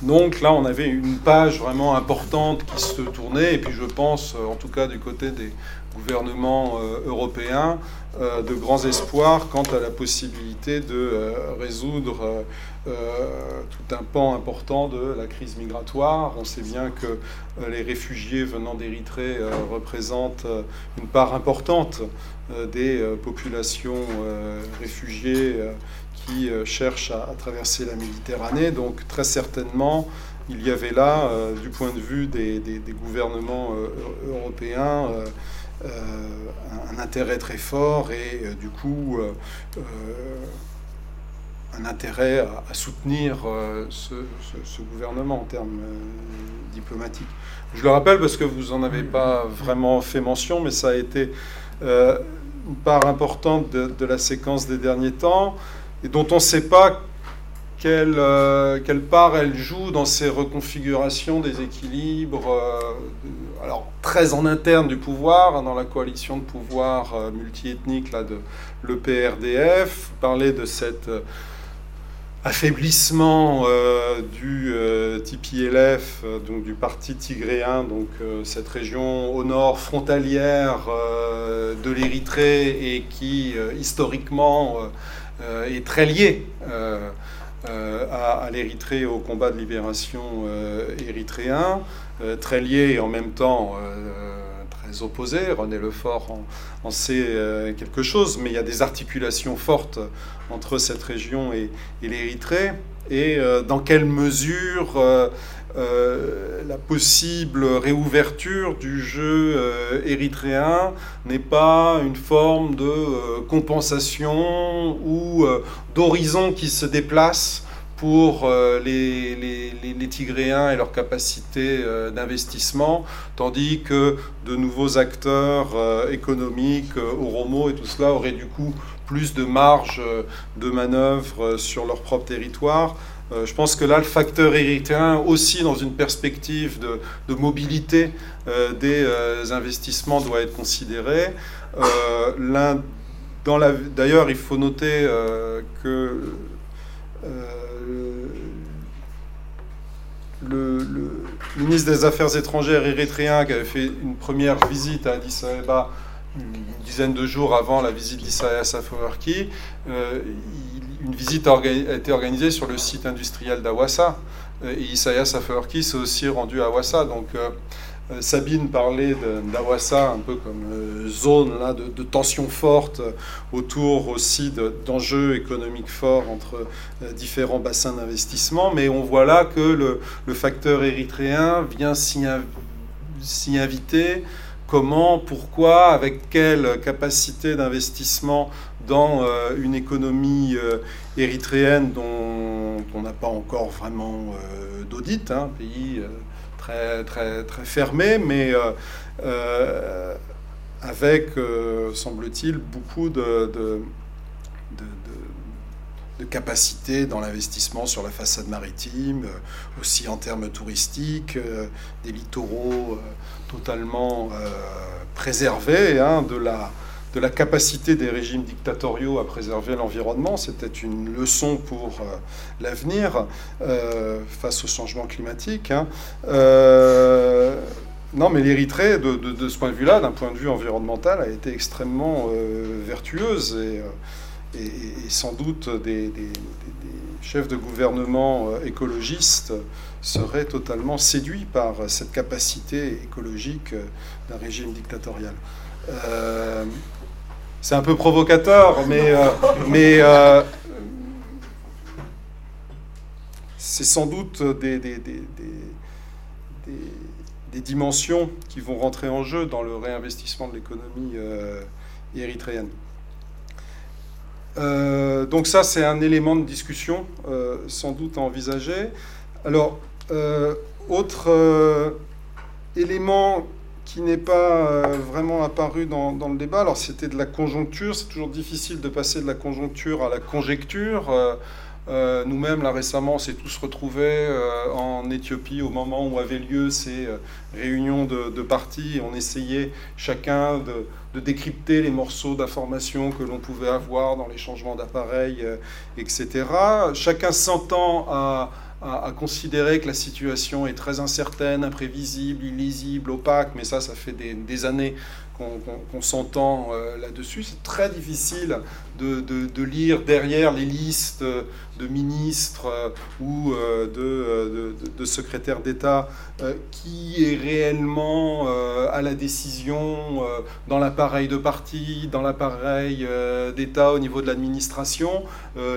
donc là, on avait une page vraiment importante qui se tournait, et puis je pense, euh, en tout cas du côté des gouvernements européens, de grands espoirs quant à la possibilité de résoudre tout un pan important de la crise migratoire. On sait bien que les réfugiés venant d'Érythrée représentent une part importante euh, des euh, populations euh, réfugiées qui cherchent à, traverser la Méditerranée. Donc très certainement, il y avait là, du point de vue des, gouvernements européens, un, intérêt très fort et du coup un intérêt à, soutenir ce, gouvernement en termes diplomatiques. Je le rappelle parce que vous n'en avez pas vraiment fait mention, mais ça a été euh, une part importante de, la séquence des derniers temps, et dont on ne sait pas quelle, euh, quelle, part elle joue dans ces reconfigurations des équilibres, euh, alors très en interne du pouvoir, hein, dans la coalition de pouvoir multiethnique là, de l'EPRDF, parler de cette affaiblissement euh, du euh, TPLF, euh, donc du parti tigréen, donc cette région au nord frontalière de l'Érythrée et qui historiquement est très liée à, l'Érythrée au combat de libération érythréen, très liée en même temps opposés. René Lefort en, en sait euh, quelque chose, mais il y a des articulations fortes entre cette région et, l'Érythrée. Et euh, dans quelle mesure euh, la possible réouverture du jeu érythréen n'est pas une forme de compensation ou d'horizon qui se déplace pour euh, les, les, Tigréens et leur capacité euh, d'investissement, tandis que de nouveaux acteurs euh, économiques, Oromo et tout cela, auraient du coup plus de marge de manœuvre sur leur propre territoire. Je pense que là, le facteur érythréen, aussi dans une perspective de, de mobilité des investissements, doit être considéré. D'ailleurs, il faut noter que le, ministre des Affaires étrangères érythréen qui avait fait une première visite à Addis Abeba une dizaine de jours avant la visite d'Isaias Afewerki, une visite a, été organisée sur le site industriel d'Awassa. Et Isaias s'est aussi rendu à Awassa. Donc, euh, Sabine parlait d'Awassa un peu comme euh, zone là, de, tension forte autour aussi d'enjeux économiques forts entre euh, différents bassins d'investissement. Mais on voit là que le, facteur érythréen vient s'y inviter. Comment, pourquoi, avec quelle capacité d'investissement dans une économie érythréenne dont on n'a pas encore vraiment d'audit, un hein, pays très, très, très fermé, mais euh, euh, avec, euh, semble-t-il, beaucoup de, de, de, capacité dans l'investissement sur la façade maritime, aussi en termes touristiques, des littoraux totalement préservés hein, de la de la capacité des régimes dictatoriaux à préserver l'environnement. C'était une leçon pour euh, l'avenir euh, face au changement climatique. Hein. Euh, non, mais l'Érythrée, de, ce point de vue-là, d'un point de vue environnemental, a été extrêmement vertueuse et, sans doute des, chefs de gouvernement écologistes seraient totalement séduits par cette capacité écologique d'un régime dictatorial. C'est un peu provocateur, mais, euh, euh, c'est sans doute des, des, dimensions qui vont rentrer en jeu dans le réinvestissement de l'économie euh, érythréenne. donc ça, c'est un élément de discussion sans doute à envisager. Alors, autre élément qui n'est pas euh, vraiment apparu dans, le débat. Alors c'était de la conjoncture, c'est toujours difficile de passer de la conjoncture à la conjecture. Euh, euh, nous-mêmes, là récemment, on s'est tous retrouvés en Éthiopie au moment où avaient lieu ces réunions de, de, partis. On essayait chacun de, de décrypter les morceaux d'informations que l'on pouvait avoir dans les changements d'appareil, etc. Chacun s'entend à à, considérer que la situation est très incertaine, imprévisible, illisible, opaque, mais ça, ça fait des, années qu'on s'entend euh, là-dessus. C'est très difficile de, lire derrière les listes de ministres euh, ou euh, de, de, secrétaires d'État qui est réellement à la décision dans l'appareil de parti, dans l'appareil d'État au niveau de l'administration.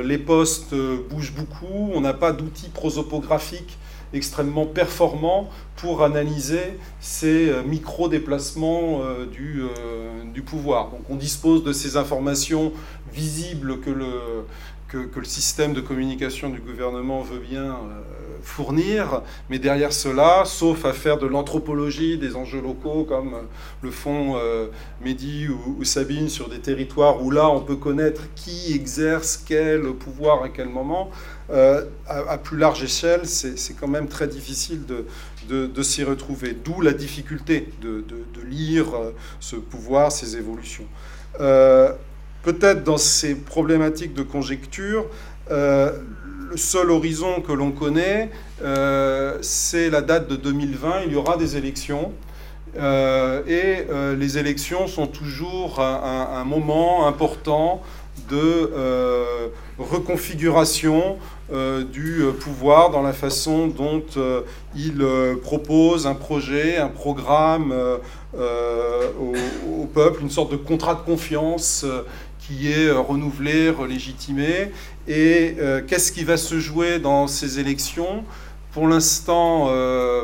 les postes bougent beaucoup, on n'a pas d'outils prosopographiques extrêmement performants pour analyser ces euh, micro-déplacements euh, euh, du, pouvoir. Donc on dispose de ces informations visibles que le, que, le système de communication du gouvernement veut bien fournir, mais derrière cela, sauf à faire de l'anthropologie des enjeux locaux, comme le font Mehdi ou, Sabine sur des territoires où là on peut connaître qui exerce quel pouvoir à quel moment, à, plus large échelle, c'est quand même très difficile de, de, s'y retrouver. D'où la difficulté de, lire euh, ce pouvoir, ces évolutions. Euh, peut-être dans ces problématiques de conjecture, euh, le seul horizon que l'on connaît, c'est la date de 2020. Il y aura des élections. et les élections sont toujours un moment important de reconfiguration euh, du euh, pouvoir dans la façon dont euh, il propose un projet, un programme au, peuple, une sorte de contrat de confiance qui est renouvelé, relégitimé. Et qu'est-ce qui va se jouer dans ces élections? Pour l'instant,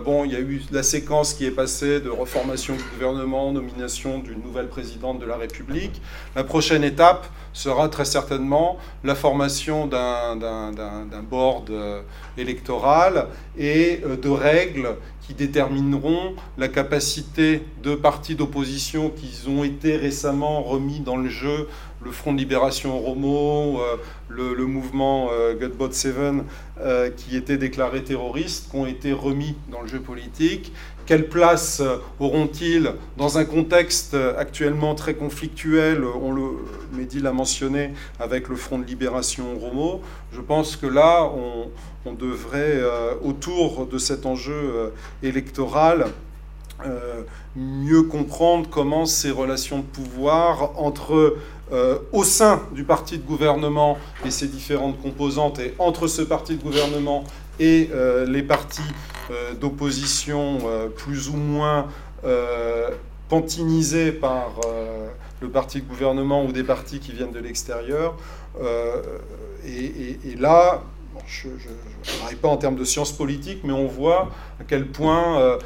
bon, il y a eu la séquence qui est passée de reformation du gouvernement, nomination d'une nouvelle présidente de la République. La prochaine étape, sera très certainement la formation d'un board euh, électoral et euh, de règles qui détermineront la capacité de partis d'opposition qui ont été récemment remis dans le jeu, le Front de Libération Oromo, euh, le, mouvement Godbot 7, qui était déclaré terroriste, qui ont été remis dans le jeu politique quelle place auront-ils dans un contexte actuellement très conflictuel On le, Mehdi l'a mentionné avec le Front de libération Romo. Je pense que là, on, devrait, autour de cet enjeu électoral, euh, mieux comprendre comment ces relations de pouvoir entre euh, au sein du parti de gouvernement et ses différentes composantes et entre ce parti de gouvernement et euh, les partis d'opposition plus ou moins pantinisés par le parti de gouvernement ou des partis qui viennent de l'extérieur. Et, là, je ne travaille pas en termes de sciences politiques, mais on voit à quel point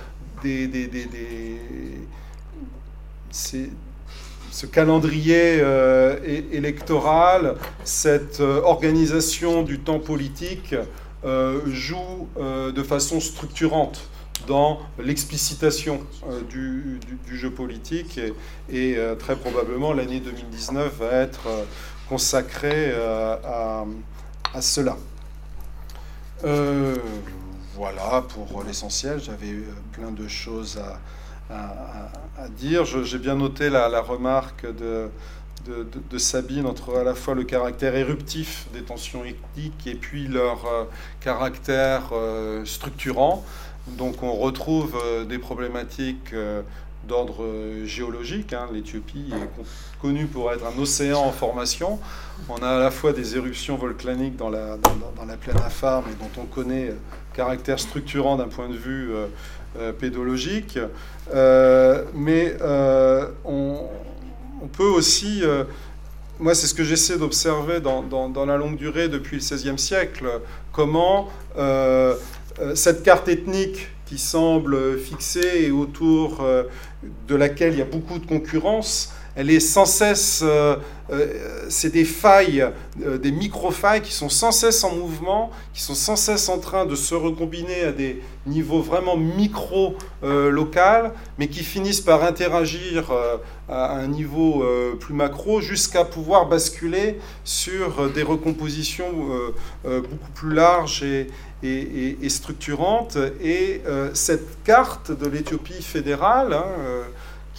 ce calendrier euh, électoral, cette euh, organisation du temps politique euh, joue de façon structurante dans l'explicitation du, jeu politique et, très probablement l'année 2019 va être consacrée à, cela. Voilà pour l'essentiel. J'avais euh, plein de choses à, dire. J'ai bien noté la, remarque de, de, Sabine entre à la fois le caractère éruptif des tensions ethniques et puis leur euh, caractère euh, structurant. Donc on retrouve des problématiques d'ordre géologique. Hein. L'Éthiopie est connue pour être un océan en formation. On a à la fois des éruptions volcaniques dans la, dans, la plaine Afar, mais dont on connaît caractère structurant d'un point de vue euh, euh, pédologique. Euh, mais on, peut aussi moi, c'est ce que j'essaie d'observer dans, dans, la longue durée depuis le XVIe siècle, comment cette carte ethnique qui semble fixée et autour de laquelle il y a beaucoup de concurrence, elle est sans cesse, euh, euh, c'est des failles, euh, des micro-failles qui sont sans cesse en mouvement, qui sont sans cesse en train de se recombiner à des niveaux vraiment micro-local, mais qui finissent par interagir à un niveau plus macro jusqu'à pouvoir basculer sur des recompositions beaucoup plus larges et, structurantes. Et cette carte de l'Éthiopie fédérale, hein,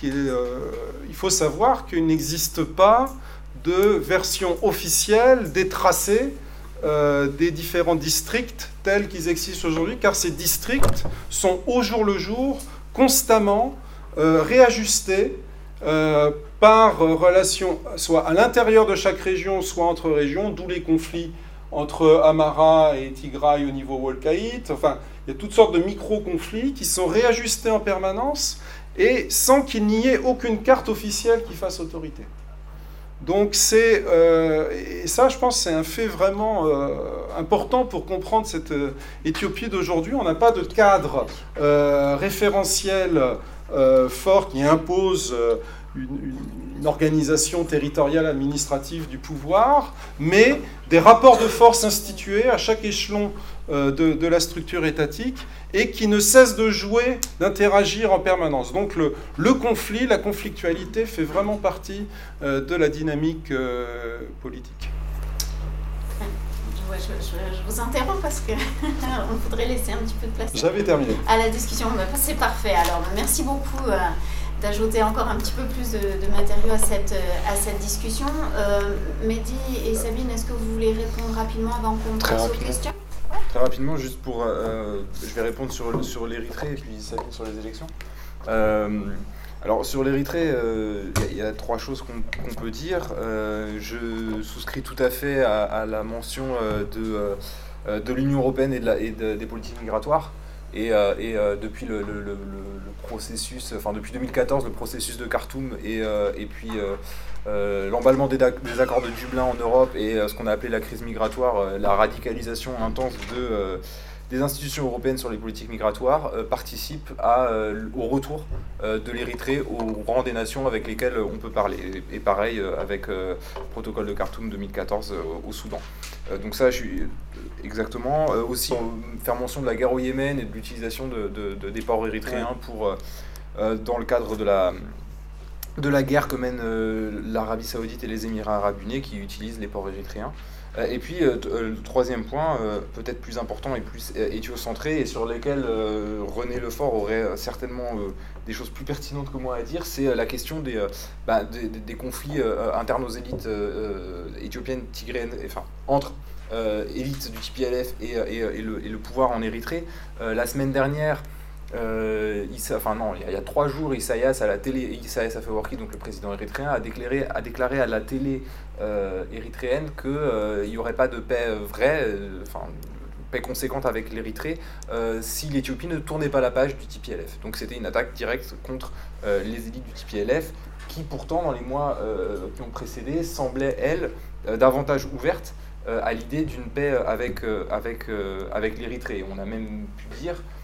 euh, il faut savoir qu'il n'existe pas de version officielle des tracés euh, des différents districts tels qu'ils existent aujourd'hui, car ces districts sont au jour le jour constamment euh, réajustés par relation, soit à l'intérieur de chaque région, soit entre régions, d'où les conflits entre Amara et Tigray au niveau Wolkaït. Enfin, il y a toutes sortes de micro-conflits qui sont réajustés en permanence et sans qu'il n'y ait aucune carte officielle qui fasse autorité. Donc c'est, euh, et ça je pense c'est un fait vraiment euh, important pour comprendre cette euh, Éthiopie d'aujourd'hui. On n'a pas de cadre référentiel fort qui impose une, organisation territoriale administrative du pouvoir, mais des rapports de force institués à chaque échelon de, de la structure étatique et qui ne cesse de jouer, d'interagir en permanence. Donc le, le, conflit, la conflictualité fait vraiment partie euh, de la dynamique euh, politique. je, vous interromps parce que on voudrait laisser un petit peu de place. J'avais terminé. À la discussion, bah, c'est parfait. Alors merci beaucoup. Euh, d'ajouter encore un petit peu plus de, matériaux à cette, à cette discussion. Mehdi et Sabine, est-ce que vous voulez répondre rapidement avant qu'on passe aux questions? Très rapidement, juste pour. Euh, je vais répondre sur, sur l'Érythrée et puis sur les élections. Euh, alors, sur l'Érythrée, euh, il y, a trois choses qu'on peut dire. je souscris tout à fait à, la mention de, de l'Union européenne et, de des politiques migratoires. Et, et depuis le, le, processus, enfin depuis 2014, le processus de Khartoum et, et puis euh, l'emballement des, accords de Dublin en Europe et euh, ce qu'on a appelé la crise migratoire, euh, la radicalisation intense de, des institutions européennes sur les politiques migratoires participent à, au retour de l'Érythrée au rang des nations avec lesquelles on peut parler. Et, pareil avec le protocole de Khartoum 2014 au Soudan. donc ça, je suis exactement. aussi faire mention de la guerre au Yémen et de l'utilisation de, des ports érythréens pour, dans le cadre de la de la guerre que mènent euh, l'Arabie Saoudite et les Émirats Arabes Unis qui utilisent les ports érythréens. Et puis, le troisième point, peut-être plus important et plus éthiocentré, et sur lequel René Lefort aurait certainement des choses plus pertinentes que moi à dire, c'est la question des, bah, conflits internes aux élites éthiopiennes, tigréennes, enfin, entre élites du TPLF et, le, pouvoir en Érythrée. la semaine dernière, euh, enfin non, il y, a, trois jours, Isaias à la télé, Isaias Afewerki, donc le président érythréen, a déclaré, a déclaré à la télé euh, érythréenne qu'il euh, n'y aurait pas de paix vraie, enfin paix conséquente avec l'Érythrée, si l'Éthiopie ne tournait pas la page du TPLF. Donc c'était une attaque directe contre les élites du TPLF, qui pourtant dans les mois qui ont précédé semblaient elles davantage ouvertes à l'idée d'une paix avec, avec, avec l'Érythrée. On a même pu dire euh,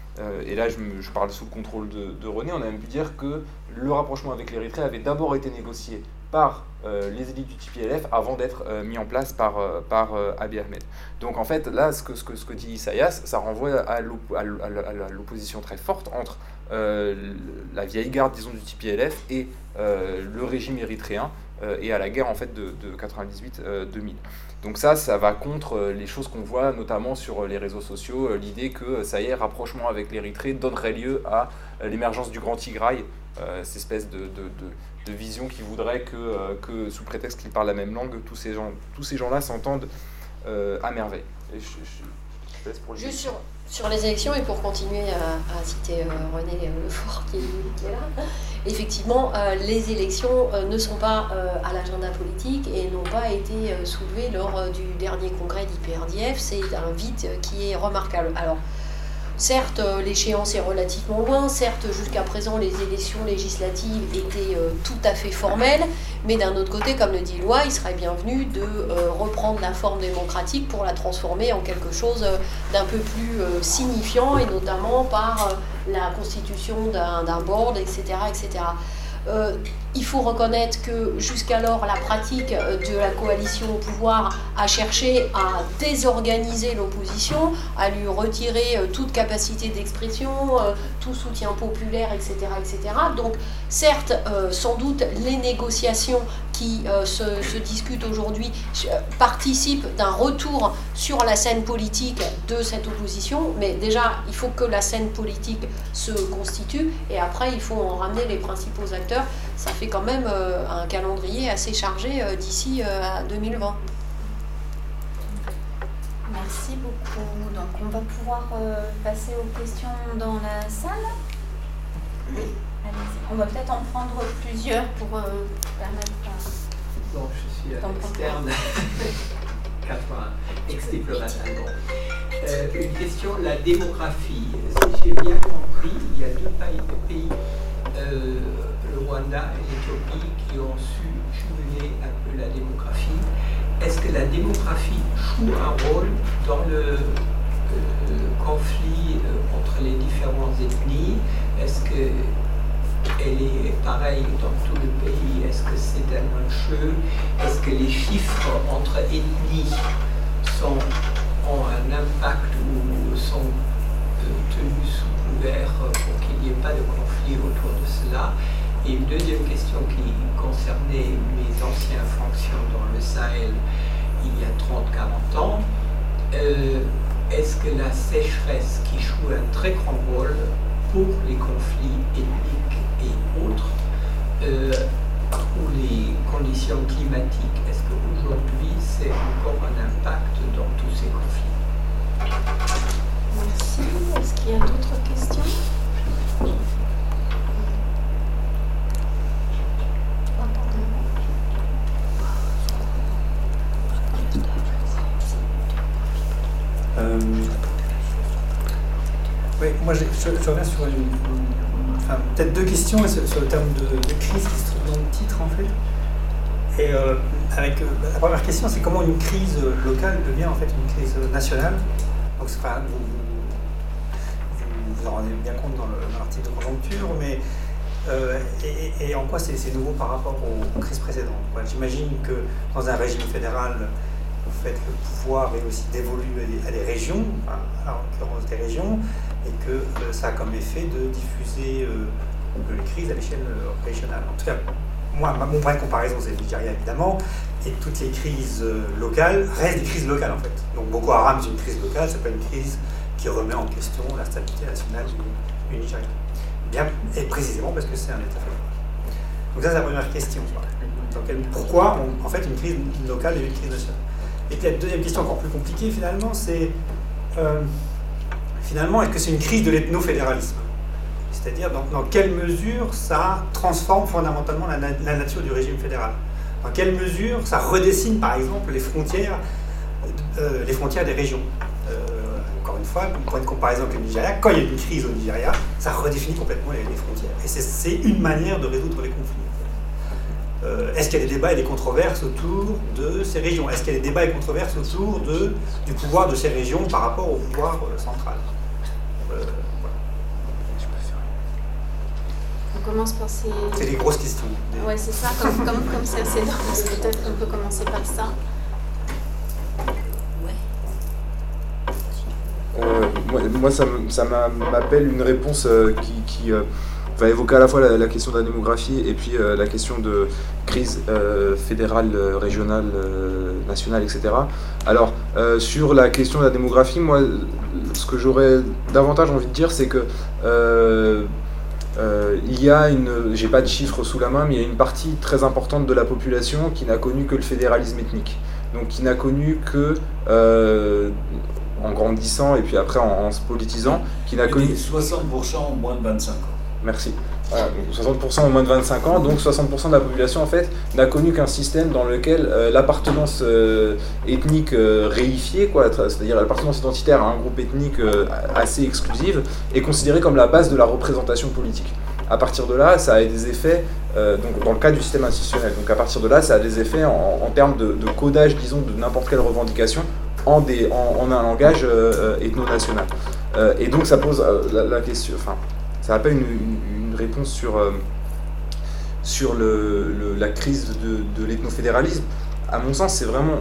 et là je, parle sous le contrôle de, René, on a même pu dire que le rapprochement avec l'Érythrée avait d'abord été négocié par euh, les élites du TPLF avant d'être euh, mis en place par, Abiy Ahmed. Donc en fait, là, ce que dit Isaias, ça renvoie à l'opposition très forte entre la vieille garde, disons, du TPLF et le régime érythréen, et à la guerre en fait de, de 98-2000. Donc ça, ça va contre euh, les choses qu'on voit notamment sur euh, les réseaux sociaux, euh, l'idée que ça y est, rapprochement avec l'Érythrée donnerait lieu à l'émergence du Grand Tigraï, cette espèce de, de, vision qui voudrait que, que sous prétexte qu'ils parlent la même langue, tous ces gens, tous ces gens-là s'entendent à merveille. Et je, je, laisse pour Juste sur, sur les élections, et pour continuer à, citer René Lefort qui, est là, effectivement, euh, les élections euh, ne sont pas euh, à l'agenda politique et n'ont pas été soulevées lors du dernier congrès d'IPRDF. C'est un vide qui est remarquable. Alors, Certes, l'échéance est relativement loin, certes, jusqu'à présent, les élections législatives étaient tout à fait formelles, mais d'un autre côté, comme le dit Loi, il serait bienvenu de reprendre la forme démocratique pour la transformer en quelque chose d'un peu plus signifiant, et notamment par la constitution d'un board, etc. etc. Euh, il faut reconnaître que jusqu'alors, la pratique de la coalition au pouvoir a cherché à désorganiser l'opposition, à lui retirer euh, toute capacité d'expression, euh, tout soutien populaire, etc. etc. Donc, certes, sans doute, les négociations qui se, se, discutent aujourd'hui participent d'un retour sur la scène politique de cette opposition, mais déjà, il faut que la scène politique se constitue, et après, il faut en ramener les principaux acteurs ça fait quand même euh, un calendrier assez chargé euh, d'ici euh, à 2020. Merci beaucoup. Donc on va pouvoir passer aux questions dans la salle. On va peut-être en prendre plusieurs pour permettre à... Donc je suis à 80, ex-diplomate allemand. une question, la démographie. Si j'ai bien compris, il y a deux pays, le Rwanda et l'Éthiopie qui ont su jumeler un peu la démographie. Est-ce que la démographie joue un rôle dans le conflit euh, entre les différentes ethnies? Est-ce qu'elle est pareille dans tout le pays? Est-ce que c'est un enjeu? Est-ce que les chiffres entre ethnies ont un impact ou sont euh, tenus sous couvert pour qu'il n'y ait pas de conflit autour de cela et une deuxième question qui concernait mes anciennes fonctions dans le Sahel il y a 30-40 ans. Euh, est-ce que la sécheresse qui joue un très grand rôle pour les conflits ethniques et autres, euh, ou les conditions climatiques, est-ce qu'aujourd'hui c'est encore un impact dans tous ces conflits? Merci. Est-ce qu'il y a d'autres questions? Euh, oui, moi je, reviens sur enfin, peut-être deux questions sur, le terme de, crise qui se trouve dans le titre en fait. Et euh, avec, euh, la première question, c'est comment une crise locale devient en fait une crise nationale. Donc, vous, vous, vous en rendez bien compte dans l'article de conjoncture, mais et, en quoi c'est nouveau par rapport aux, crises précédentes. J'imagine que dans un régime fédéral, en fait, le pouvoir est aussi dévolu à des, régions, en l'occurrence des régions, et que euh, ça a comme effet de diffuser euh, les crises à l'échelle euh, régionale. En tout cas, moi, mon point de comparaison, c'est le Nigeria évidemment, et toutes les crises euh, locales restent des crises locales en fait. Donc Boko Haram, c'est une crise locale, c'est pas une crise qui remet en question la stabilité nationale du, Nigeria. Bien, et précisément parce que c'est un État fédéral. Donc ça, c'est la première question. pourquoi, en fait, une crise locale et une crise nationale? Et puis la deuxième question encore plus compliquée finalement, c'est euh, finalement, est-ce que c'est une crise de l'ethno-fédéralisme? C'est-à-dire dans, quelle mesure ça transforme fondamentalement la, nature du régime fédéral? Dans quelle mesure ça redessine par exemple les frontières, euh, les frontières des régions? Euh, Encore une fois, point de comparaison avec le Nigeria, quand il y a une crise au Nigeria, ça redéfinit complètement les, frontières. Et c'est une manière de résoudre les conflits. Euh, est-ce qu'il y a des débats et des controverses autour de ces régions? Est-ce qu'il y a des débats et controverses autour de, du pouvoir de ces régions par rapport au pouvoir central? On commence par ces. C'est des grosses questions. Ouais, c'est ça. Comme comme comme c'est assez peut-être qu'on peut commencer par ça. Euh, moi, moi, ça, m'appelle une réponse euh, qui, qui euh, va évoquer à la fois la, question de la démographie et puis la question de crise fédérale, régionale, nationale, etc. Alors, sur la question de la démographie, moi, ce que j'aurais davantage envie de dire, c'est que euh, il y a une, j'ai pas de chiffres sous la main, mais il y a une partie très importante de la population qui n'a connu que le fédéralisme ethnique. Donc qui n'a connu que, euh, en grandissant et puis après en, se politisant, qui n'a connu... 60% en moins de 25 ans. Merci. 60% en moins de 25 ans, donc 60% de la population en fait n'a connu qu'un système dans lequel euh, l'appartenance ethnique réifiée, quoi, c'est-à-dire l'appartenance identitaire à un groupe ethnique assez exclusive, est considérée comme la base de la représentation politique à partir de là, ça a des effets, euh, donc dans le cas du système institutionnel, donc à partir de là, ça a des effets en, termes de, codage, disons, de n'importe quelle revendication en, un langage euh, ethno-national. Euh, et donc ça pose la, question, enfin, ça n'a pas une, réponse sur, sur le, la crise de, de l'ethnofédéralisme. À mon sens, c'est vraiment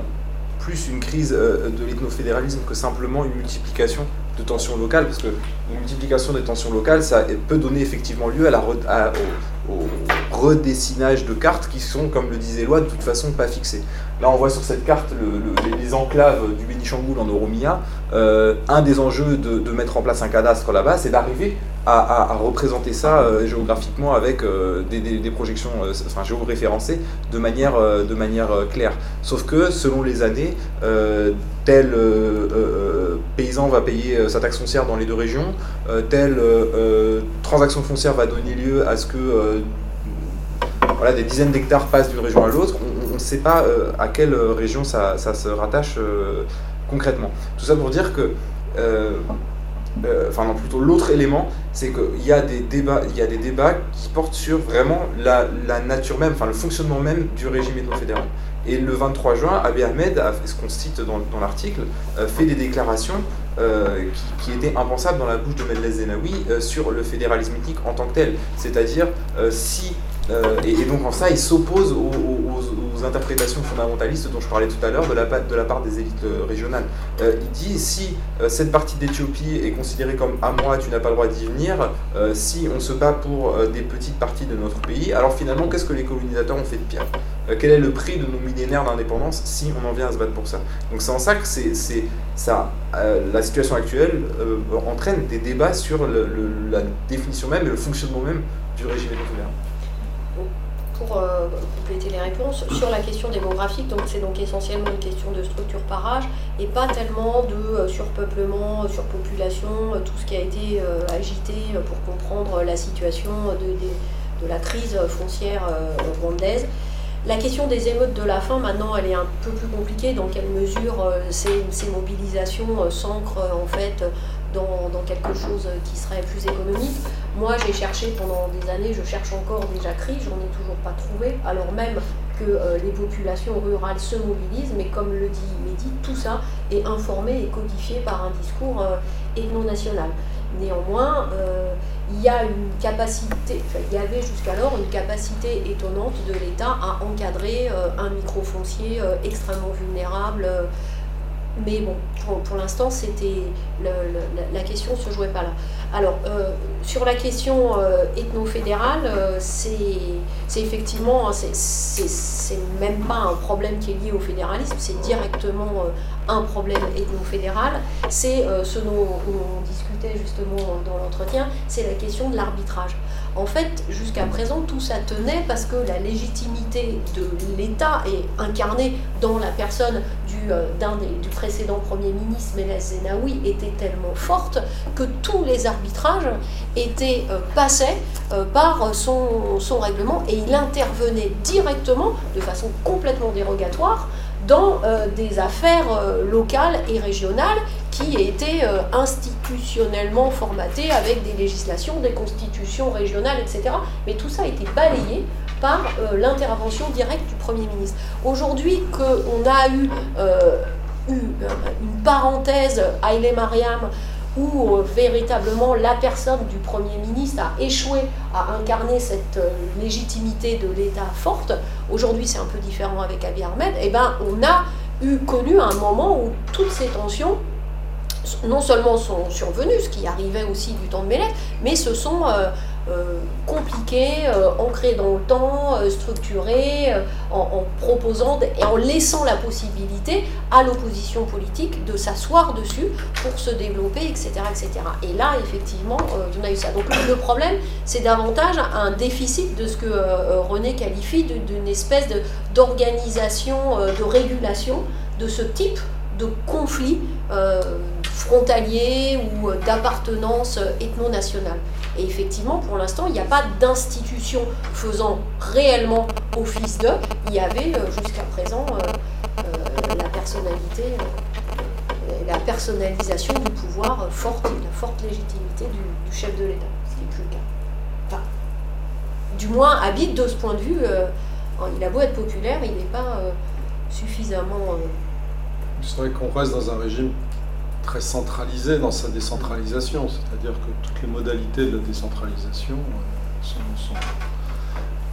plus une crise de l'ethnofédéralisme que simplement une multiplication de tensions locales, parce que une multiplication des tensions locales, ça peut donner effectivement lieu à la, au, redessinage de cartes qui sont, comme le disait Loi, de toute façon pas fixées. Là, on voit sur cette carte les enclaves du Bénichangoul en Oromia. Euh, un des enjeux de, mettre en place un cadastre là-bas, c'est d'arriver à, représenter ça euh, géographiquement avec euh, des, projections enfin, géoréférencées de manière, de manière claire. Sauf que, selon les années, tel paysan va payer sa taxe foncière dans les deux régions, telle transaction foncière va donner lieu à ce que des dizaines d'hectares passent d'une région à l'autre, on ne sait pas euh, à quelle région ça, se rattache euh, concrètement. Tout ça pour dire que, euh, enfin non, plutôt l'autre élément, c'est qu'il y, a des débats, y a des débats qui portent sur vraiment la, nature même, enfin le fonctionnement même du régime ethno-fédéral. Et le 23 juin, Abiy Ahmed, ce qu'on cite dans, l'article, fait des déclarations qui, étaient impensables dans la bouche de Medles Zenawi sur le fédéralisme ethnique en tant que tel. C'est-à-dire, si euh, et, donc en ça, il s'oppose aux, interprétations fondamentalistes dont je parlais tout à l'heure de la, part des élites euh, régionales. Euh, il dit si cette partie d'Éthiopie est considérée comme à moi, tu n'as pas le droit d'y venir, si on se bat pour des petites parties de notre pays, alors finalement, qu'est-ce que les colonisateurs ont fait de pire? Quel est le prix de nos millénaires d'indépendance si on en vient à se battre pour ça? Donc c'est en ça que c'est, ça, la situation actuelle entraîne des débats sur la définition même et le fonctionnement même du régime électoral pour euh, compléter les réponses, sur la question démographique, donc c'est donc essentiellement une question de structure par âge et pas tellement de euh, surpeuplement, euh, surpopulation, tout ce qui a été agité pour comprendre la situation de, de la crise foncière rwandaise. La question des émeutes de la faim, maintenant, elle est un peu plus compliquée. Dans quelle mesure ces, ces mobilisations s'ancrent en fait dans, quelque chose qui serait plus économique. Moi, j'ai cherché pendant des années, je cherche encore déjà cri, j'en ai toujours pas trouvé, alors même que euh, les populations rurales se mobilisent, mais comme le dit Mehdi, tout ça est informé et codifié par un discours euh, ethno-national. Néanmoins, euh, il y a une capacité, il y avait jusqu'alors une capacité étonnante de l'État à encadrer un micro-foncier extrêmement vulnérable mais bon, pour, l'instant, c'était la, question ne se jouait pas là. Alors, euh, sur la question euh, ethno-fédérale, euh, c'est effectivement, c'est même pas un problème qui est lié au fédéralisme, c'est directement un problème ethno-fédéral. C'est ce dont on discutait justement dans l'entretien, c'est la question de l'arbitrage. En fait, jusqu'à présent, tout ça tenait parce que la légitimité de l'État est incarnée dans la personne du, euh, précédent Premier ministre, Meles Zenawi, était tellement forte que tous les arbitrages étaient, euh, passaient euh, par son règlement et il intervenait directement, de façon complètement dérogatoire, dans des affaires locales et régionales qui étaient euh, institutionnellement formatées avec des législations, des constitutions régionales, etc. Mais tout ça a été balayé par euh, l'intervention directe du Premier ministre. Aujourd'hui qu'on a eu, euh, une parenthèse, Haile Mariam, où véritablement la personne du Premier ministre a échoué à incarner cette légitimité de l'État forte, aujourd'hui c'est un peu différent avec Abiy Ahmed, et eh ben, on a eu connu un moment où toutes ces tensions non seulement sont survenus, ce qui arrivait aussi du temps de Mélète, mais se sont euh, euh, compliqués, euh, ancrés dans le temps, structurés, en, proposant et en laissant la possibilité à l'opposition politique de s'asseoir dessus pour se développer, etc. etc. Et là, effectivement, on a eu ça. Donc le problème, c'est davantage un déficit de ce que René qualifie d'une espèce d'organisation, de, régulation de ce type de conflit frontalier ou euh, d'appartenance euh, ethno-nationale. Et effectivement, pour l'instant, il n'y a pas d'institution faisant réellement office de. Il y avait euh, jusqu'à présent la personnalité, la personnalisation du pouvoir forte, la forte légitimité du, chef de l'État, ce qui n'est plus le cas. du moins, habite de ce point de vue, il a beau être populaire, il n'est pas suffisamment. C'est vrai qu'on reste dans un régime très centralisé dans sa décentralisation, c'est-à-dire que toutes les modalités de la décentralisation euh,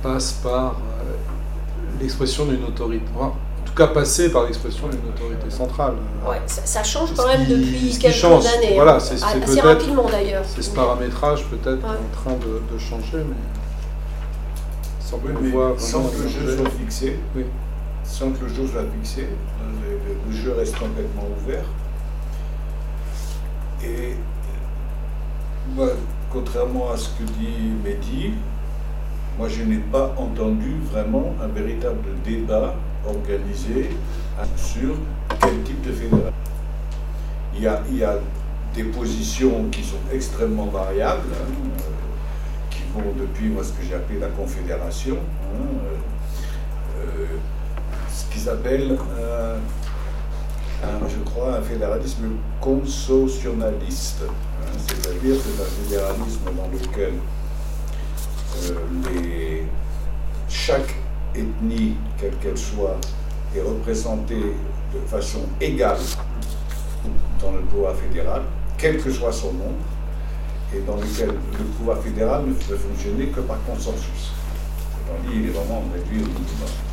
passent par euh, l'expression d'une autorité, en tout cas passer par l'expression d'une autorité centrale. Ouais, ça, change quand même depuis quelques années. Voilà, c'est, assez rapidement d'ailleurs. C'est ce paramétrage peut-être en train de, changer, mais sans, que le jeu soit fixé. Sans que le jeu soit fixé, le jeu reste complètement ouvert. Et moi, contrairement à ce que dit Mehdi, moi je n'ai pas entendu vraiment un véritable débat organisé sur quel type de fédération. Il y a, il y a des positions qui sont extrêmement variables, hein, euh, qui vont depuis moi, ce que j'ai appelé la confédération, hein, euh, euh, ce qu'ils appellent je crois, un fédéralisme consociationaliste, hein, c'est-à-dire c'est un fédéralisme dans lequel euh, chaque ethnie, quelle qu'elle soit, est représentée de façon égale dans le pouvoir fédéral, quel que soit son nombre, et dans lequel le pouvoir fédéral ne peut fonctionner que par consensus. Tandis il est vraiment réduit au minimum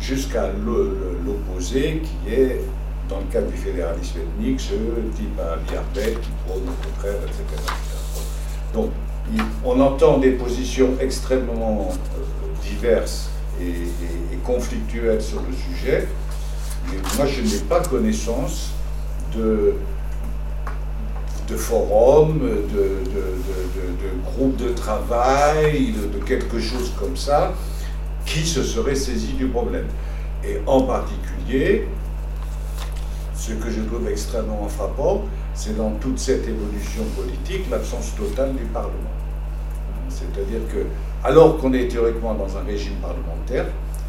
jusqu'à l'opposé qui est, dans le cadre du fédéralisme ethnique, ce type à qui prône au contraire, etc. Donc, on entend des positions extrêmement euh, diverses et, conflictuelles sur le sujet, mais moi je n'ai pas connaissance de, de forums, de, de, groupes de travail, de, quelque chose comme ça, qui se serait saisi du problème. Et en particulier, ce que je trouve extrêmement frappant, c'est dans toute cette évolution politique l'absence totale du Parlement. C'est-à-dire que, alors qu'on est théoriquement dans un régime parlementaire,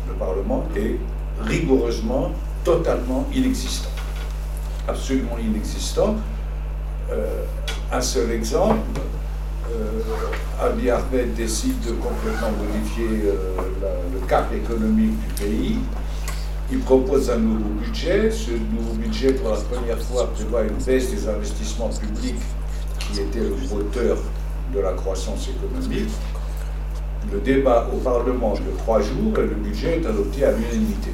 le Parlement est rigoureusement, totalement inexistant. Absolument inexistant. Euh, un seul exemple, Abiy Ahmed décide de complètement modifier euh, le cap économique du pays. Il propose un nouveau budget. Ce nouveau budget, pour la première fois, prévoit une baisse des investissements publics qui était le moteur de la croissance économique. Le débat au Parlement de trois jours et le budget est adopté à l'unanimité.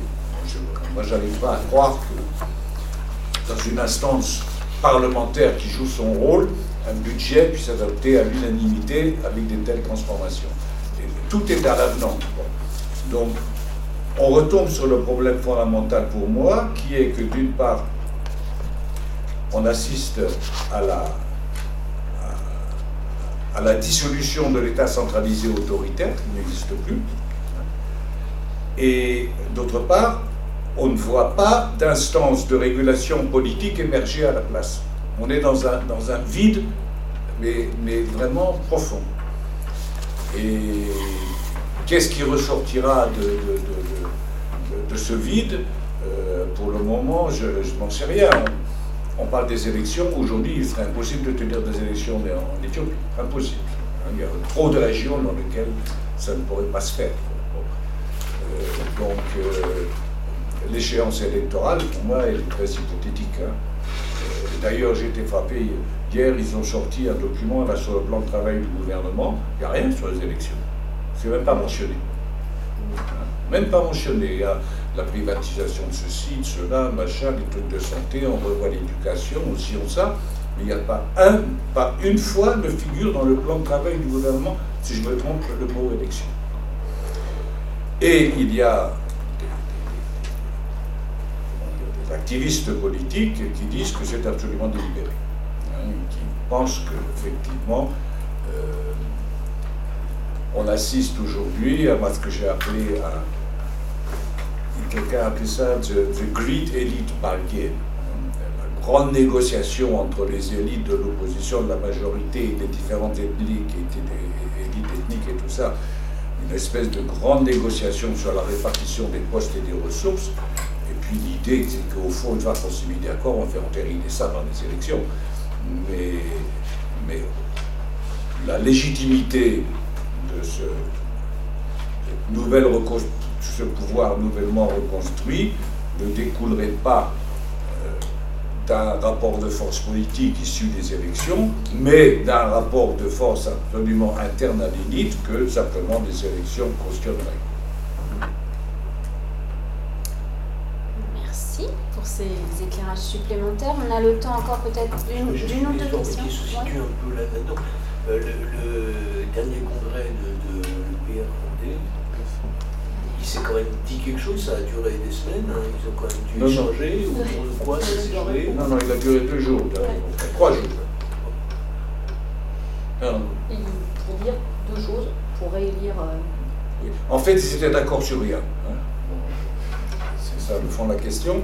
Moi, je n'arrive pas à croire que dans une instance parlementaire qui joue son rôle, un budget puisse adopter à l'unanimité avec de telles transformations. Tout est à l'avenant. Donc, on retombe sur le problème fondamental pour moi, qui est que d'une part, on assiste à la, à, la dissolution de l'État centralisé autoritaire, qui n'existe plus, et d'autre part, on ne voit pas d'instance de régulation politique émerger à la place. On est dans un, vide, mais, vraiment profond. Et qu'est-ce qui ressortira de, ce vide euh, Pour le moment, je, n'en sais rien. On, parle des élections. Aujourd'hui, il serait impossible de tenir des élections en, Éthiopie. Impossible. Il y a trop de régions dans lesquelles ça ne pourrait pas se faire. Euh, donc, euh, l'échéance électorale, pour moi, est très hypothétique. Hein. D'ailleurs, j'ai été frappé hier, ils ont sorti un document sur le plan de travail du gouvernement. Il n'y a rien sur les élections. C'est même pas mentionné. Même pas mentionné. Il y a la privatisation de ceci, de cela, machin, les trucs de santé, on revoit l'éducation, aussi on ça. Mais il n'y a pas un, pas une fois de figure dans le plan de travail du gouvernement, si je me trompe, le mot élection. Et il y a des, activistes politiques qui disent que c'est absolument délibéré, hein, qui pensent qu'effectivement, euh, on assiste aujourd'hui à ce que j'ai appelé, quelqu'un a appelé ça the, Great Elite Bargain, hein, la grande négociation entre les élites de l'opposition, de la majorité des différentes élites ethniques et tout ça, une espèce de grande négociation sur la répartition des postes et des ressources. Puis l'idée, c'est qu'au fond, une fois qu'on s'est mis d'accord, on fait entériner ça dans les élections. Mais, mais la légitimité de ce, ce pouvoir nouvellement reconstruit ne découlerait pas d'un rapport de force politique issu des élections, mais d'un rapport de force absolument interne à l'élite que simplement des élections cautionneraient. Merci pour ces éclairages supplémentaires. On a le temps encore peut-être d'une ou deux questions. Qui se situe un peu là-dedans. Euh, le, dernier congrès de, de l'UPR s'est quand même dit quelque chose, ça a duré des semaines, hein. ils ont quand même dû échanger, ou quoi ça s'est joué Non, non, il a duré deux jours, trois jours. pour dire deux choses, pour réélire. Euh, en fait, ils étaient d'accord sur rien. Hein. C'est ça le fond de la question.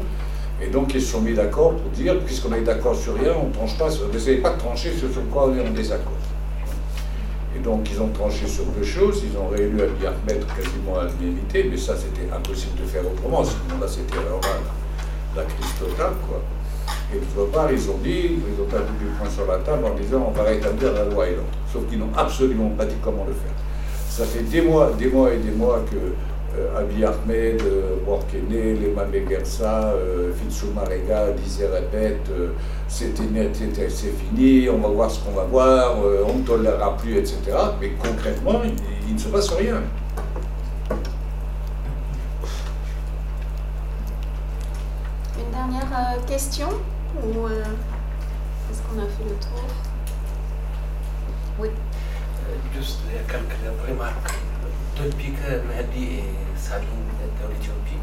Et donc, ils se sont mis d'accord pour dire, puisqu'on est d'accord sur rien, on ne tranche pas, vous n'essayez pas de trancher sur quoi on est en désaccord. Et donc, ils ont tranché sur deux choses. Ils ont réélu Abiy Ahmed quasiment à l'unanimité, mais ça, c'était impossible de faire autrement. Sinon, là, c'était alors la, crise totale, quoi. Et d'autre part, ils ont dit, ils ont tapé du poing sur la table en disant on va rétablir la loi l'ordre. Sauf qu'ils n'ont absolument pas dit comment le faire. Ça fait des mois, des mois et des mois que Abiy Ahmed, euh, Workene, Lema Megersa, euh, Fitsou Marega disaient répète, euh, c'est fini, on va voir ce qu'on va voir, on ne tolérera plus, etc. Mais concrètement, il, ne se passe rien. Une dernière question Ou est-ce qu'on a fait le tour? Oui. Juste quelques remarques. Depuis que Mehdi et Salim dans l'Éthiopie,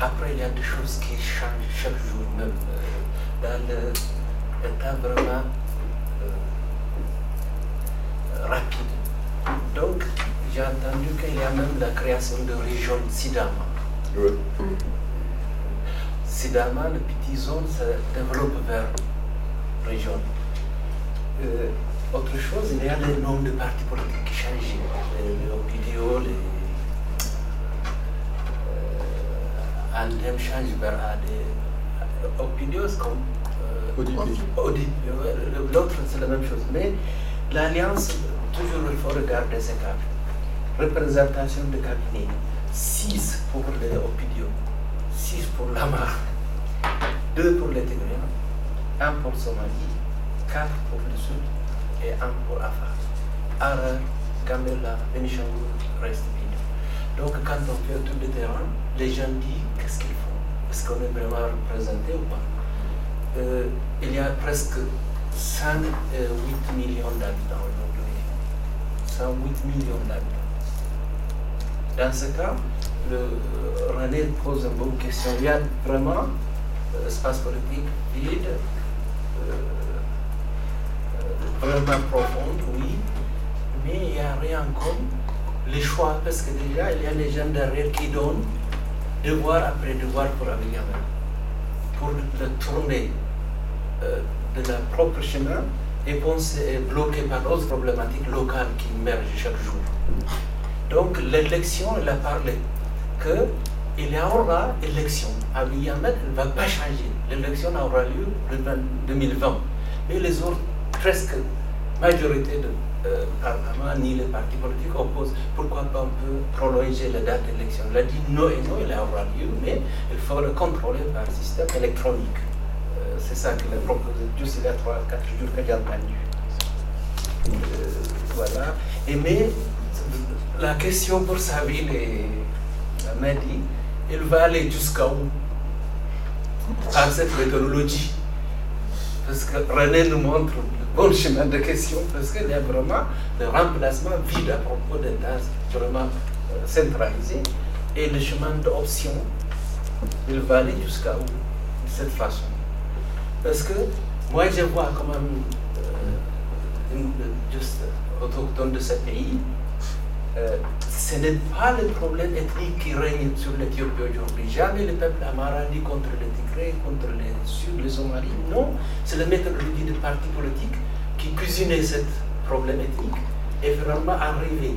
après il y a des choses qui changent chaque jour, même euh, dans l'état vraiment euh, rapide. Donc, j'ai entendu qu'il y a même la création de région Sidama. Oui. Sidama, le petit zone, se développe vers région. Euh, autre chose, il y a les noms de partis politiques qui changent. Les Opidio, les euh, Andem change vers des Opidios comme euh, L'autre, c'est la même chose. Mais l'alliance, toujours il faut regarder ces cas. Représentation de cabinet. 6 pour les Opidio, 6 pour la Mar, 2 pour les Tigréens, 1 pour Somalie, 4 pour le Sud et pour Afar. Gamela, Benishangul reste vide. Donc quand on fait tout le terrain, les gens disent qu'est-ce qu'ils font? Est-ce qu'on est vraiment représenté ou pas? Euh, il y a presque 108 millions d'habitants aujourd'hui. 108 millions d'habitants. Dans ce cas, le, René pose une bonne question. Il y a vraiment euh, espace politique vide, euh, euh, vraiment profond, oui, mais il n'y a rien comme les choix, parce que déjà, il y a des gens derrière qui donnent devoir après devoir pour Abiy pour le tourner euh, de leur propre chemin et penser, bloqué par d'autres problématiques locales qui émergent chaque jour. Donc l'élection, elle a parlé qu'il y aura élection. Abiy Ahmed ne va pas changer. L'élection aura lieu en 2020. Mais les autres, presque majorité de euh, Parlement ni les partis politiques opposent. Pourquoi pas on peut prolonger la date d'élection? Il a dit non et non, il aura lieu, mais il faut le contrôler par système électronique. Euh, c'est ça qu'il a proposé juste il y a 3-4 jours que j'ai entendu. Euh, voilà. Et mais la question pour Sabine et Mehdi, il va aller jusqu'à où? Par cette méthodologie. Parce que René nous montre bon chemin de question parce qu'il y a vraiment le remplacement vide à propos des tâches vraiment euh, centralisées et le chemin d'option, il va aller jusqu'à où De cette façon. Parce que moi je vois quand même euh, une, juste autochtone de ce pays, euh, ce n'est pas le problème ethnique qui règne sur l'Éthiopie aujourd'hui. Jamais le peuple amara ni contre les Tigrés, contre les Sud, les Somalis. Non, c'est la méthodologie des partis politiques qui cuisinait ce problème ethnique et vraiment arrivé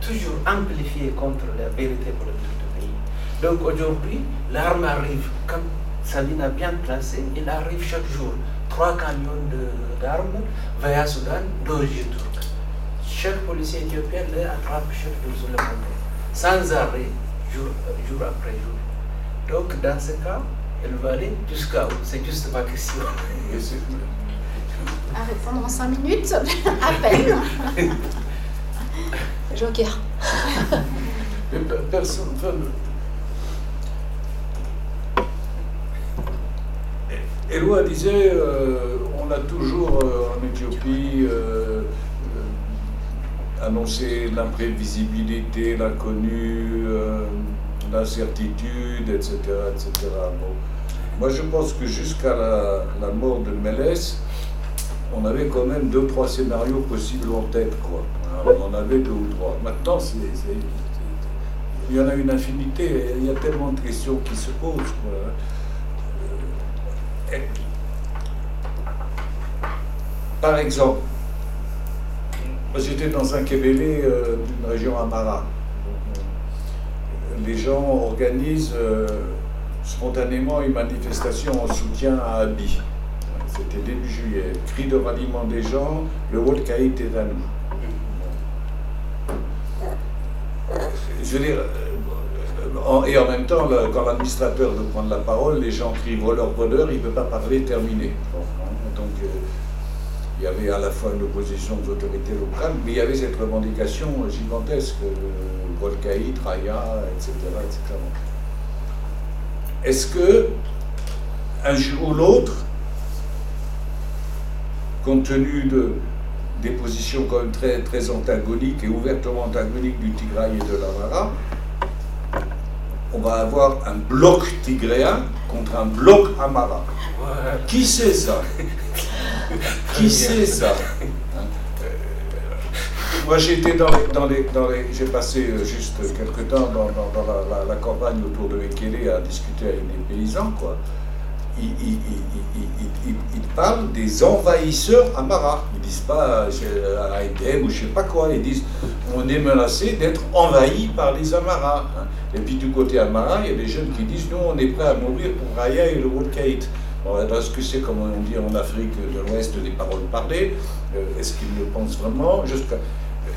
toujours amplifié contre la vérité politique du pays. Donc aujourd'hui, l'arme arrive, comme Sabine a bien placé, il arrive chaque jour. Trois camions d'armes vers Soudan d'origine turque chaque policier éthiopien les attrape chaque jour sur le monde, sans arrêt, jour, jour après jour. Donc, dans ce cas, elle va aller jusqu'à où C'est juste ma question. À répondre en 5 minutes, à peine. Joker. Personne. Eloi disait euh, on a toujours euh, en Éthiopie euh, annoncer l'imprévisibilité, l'inconnu, euh, l'incertitude, etc. etc. Moi, je pense que jusqu'à la, mort de Mélès, on avait quand même deux, trois scénarios possibles en tête. Quoi. on en avait deux ou trois. Maintenant, il y en a une infinité. Il y a tellement de questions qui se posent. Euh, par exemple, J'étais dans un Kébélé euh, d'une région Amara. Les gens organisent euh, spontanément une manifestation en soutien à Abi. C'était début juillet. Cri de ralliement des gens, le World est à nous. Je veux dire, euh, et en même temps, quand l'administrateur veut prendre la parole, les gens crient voleur, voleur, il ne peut pas parler, terminé. donc, il y avait à la fois une opposition aux autorités locales, mais il y avait cette revendication gigantesque, Volcaït, Raya, etc. etc. Est-ce que, un jour ou l'autre, compte tenu de, des positions quand même très, très antagoniques et ouvertement antagoniques du Tigray et de l'Amara, on va avoir un bloc tigréen contre un bloc Amara. Qui sait ça? Qui sait ça Moi, j'étais dans les, dans les, dans les j'ai passé euh, juste quelques temps dans, dans, la, campagne autour de Mekele à discuter avec des paysans, quoi. Ils, parlent des envahisseurs Amara. Ils disent pas euh, à ou je sais pas quoi. Ils disent on est menacé d'être envahi par les Amara. Hein. Et puis du côté Amara, il y a des jeunes qui disent nous on est prêts à mourir pour Raya et le Wolkait. Est-ce que c'est, comme on dit en Afrique de l'Ouest, des paroles parlées? Euh, Est-ce qu'ils le pensent vraiment?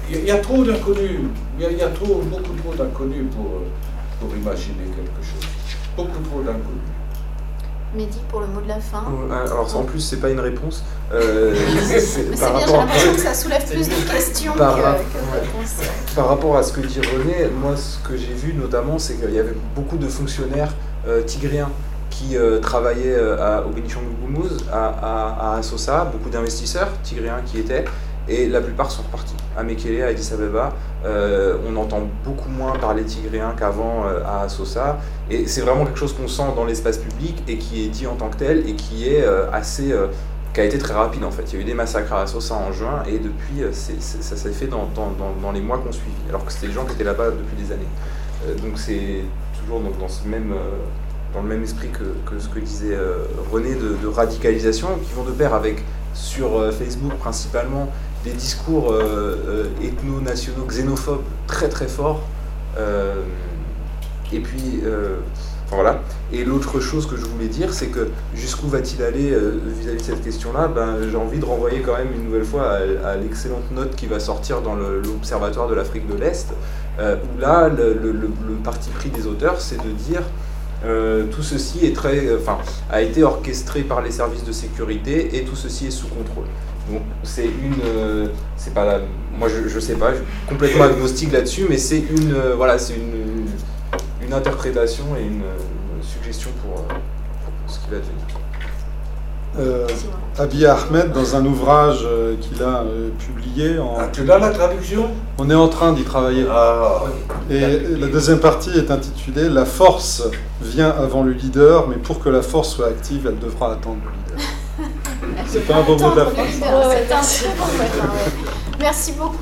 Il y, a trop d'inconnus, il y a, trop, beaucoup trop d'inconnus pour, pour imaginer quelque chose. Beaucoup trop d'inconnus. Mehdi, pour le mot de la fin. Alors, en plus, c'est pas une réponse. Euh, c'est bien, j'ai l'impression que ça soulève plus de questions par, que, de réponses. Par rapport à ce que dit René, moi, ce que j'ai vu notamment, c'est qu'il y avait beaucoup de fonctionnaires euh, tigréens qui travaillaient à, au Benishangul Gumuz, à, à, Assosa, beaucoup d'investisseurs tigréens qui étaient, et la plupart sont repartis. À Mekele, à Addis Abeba, euh, on entend beaucoup moins parler tigréen qu'avant euh, à Sosa, et c'est vraiment quelque chose qu'on sent dans l'espace public et qui est dit en tant que tel et qui est euh, assez, qui a été très rapide en fait. Il y a eu des massacres à Sosa en juin et depuis ça s'est fait dans, dans, dans, les mois qu'on suivi, alors que c'était des gens qui étaient là-bas depuis des années. donc c'est toujours dans, ce même dans le même esprit que, ce que disait René de, radicalisation, qui vont de pair avec, sur Facebook principalement, des discours euh, euh, ethno-nationaux, xénophobes très très forts. Euh, et puis, voilà. Et l'autre chose que je voulais dire, c'est que jusqu'où va-t-il aller vis-à-vis de cette question-là? Ben, J'ai envie de renvoyer quand même une nouvelle fois à, l'excellente note qui va sortir dans l'Observatoire de l'Afrique de l'Est, où là, le, parti pris des auteurs, c'est de dire tout ceci est très, enfin, a été orchestré par les services de sécurité et tout ceci est sous contrôle. Donc c'est une, euh, c'est pas moi je, je sais pas, je suis complètement agnostique là-dessus, mais c'est une, euh, voilà, c'est une, une interprétation et une, suggestion pour, euh, pour, ce qu'il va devenir. Euh, Abiy Ahmed, dans un ouvrage qu'il a publié. En... Ah, tu l'as la traduction? On est en train d'y travailler. Ah. Et la deuxième partie est intitulée La force vient avant le leader, mais pour que la force soit active, elle devra attendre le leader. C'est pas un beau mot de la phrase. Merci beaucoup.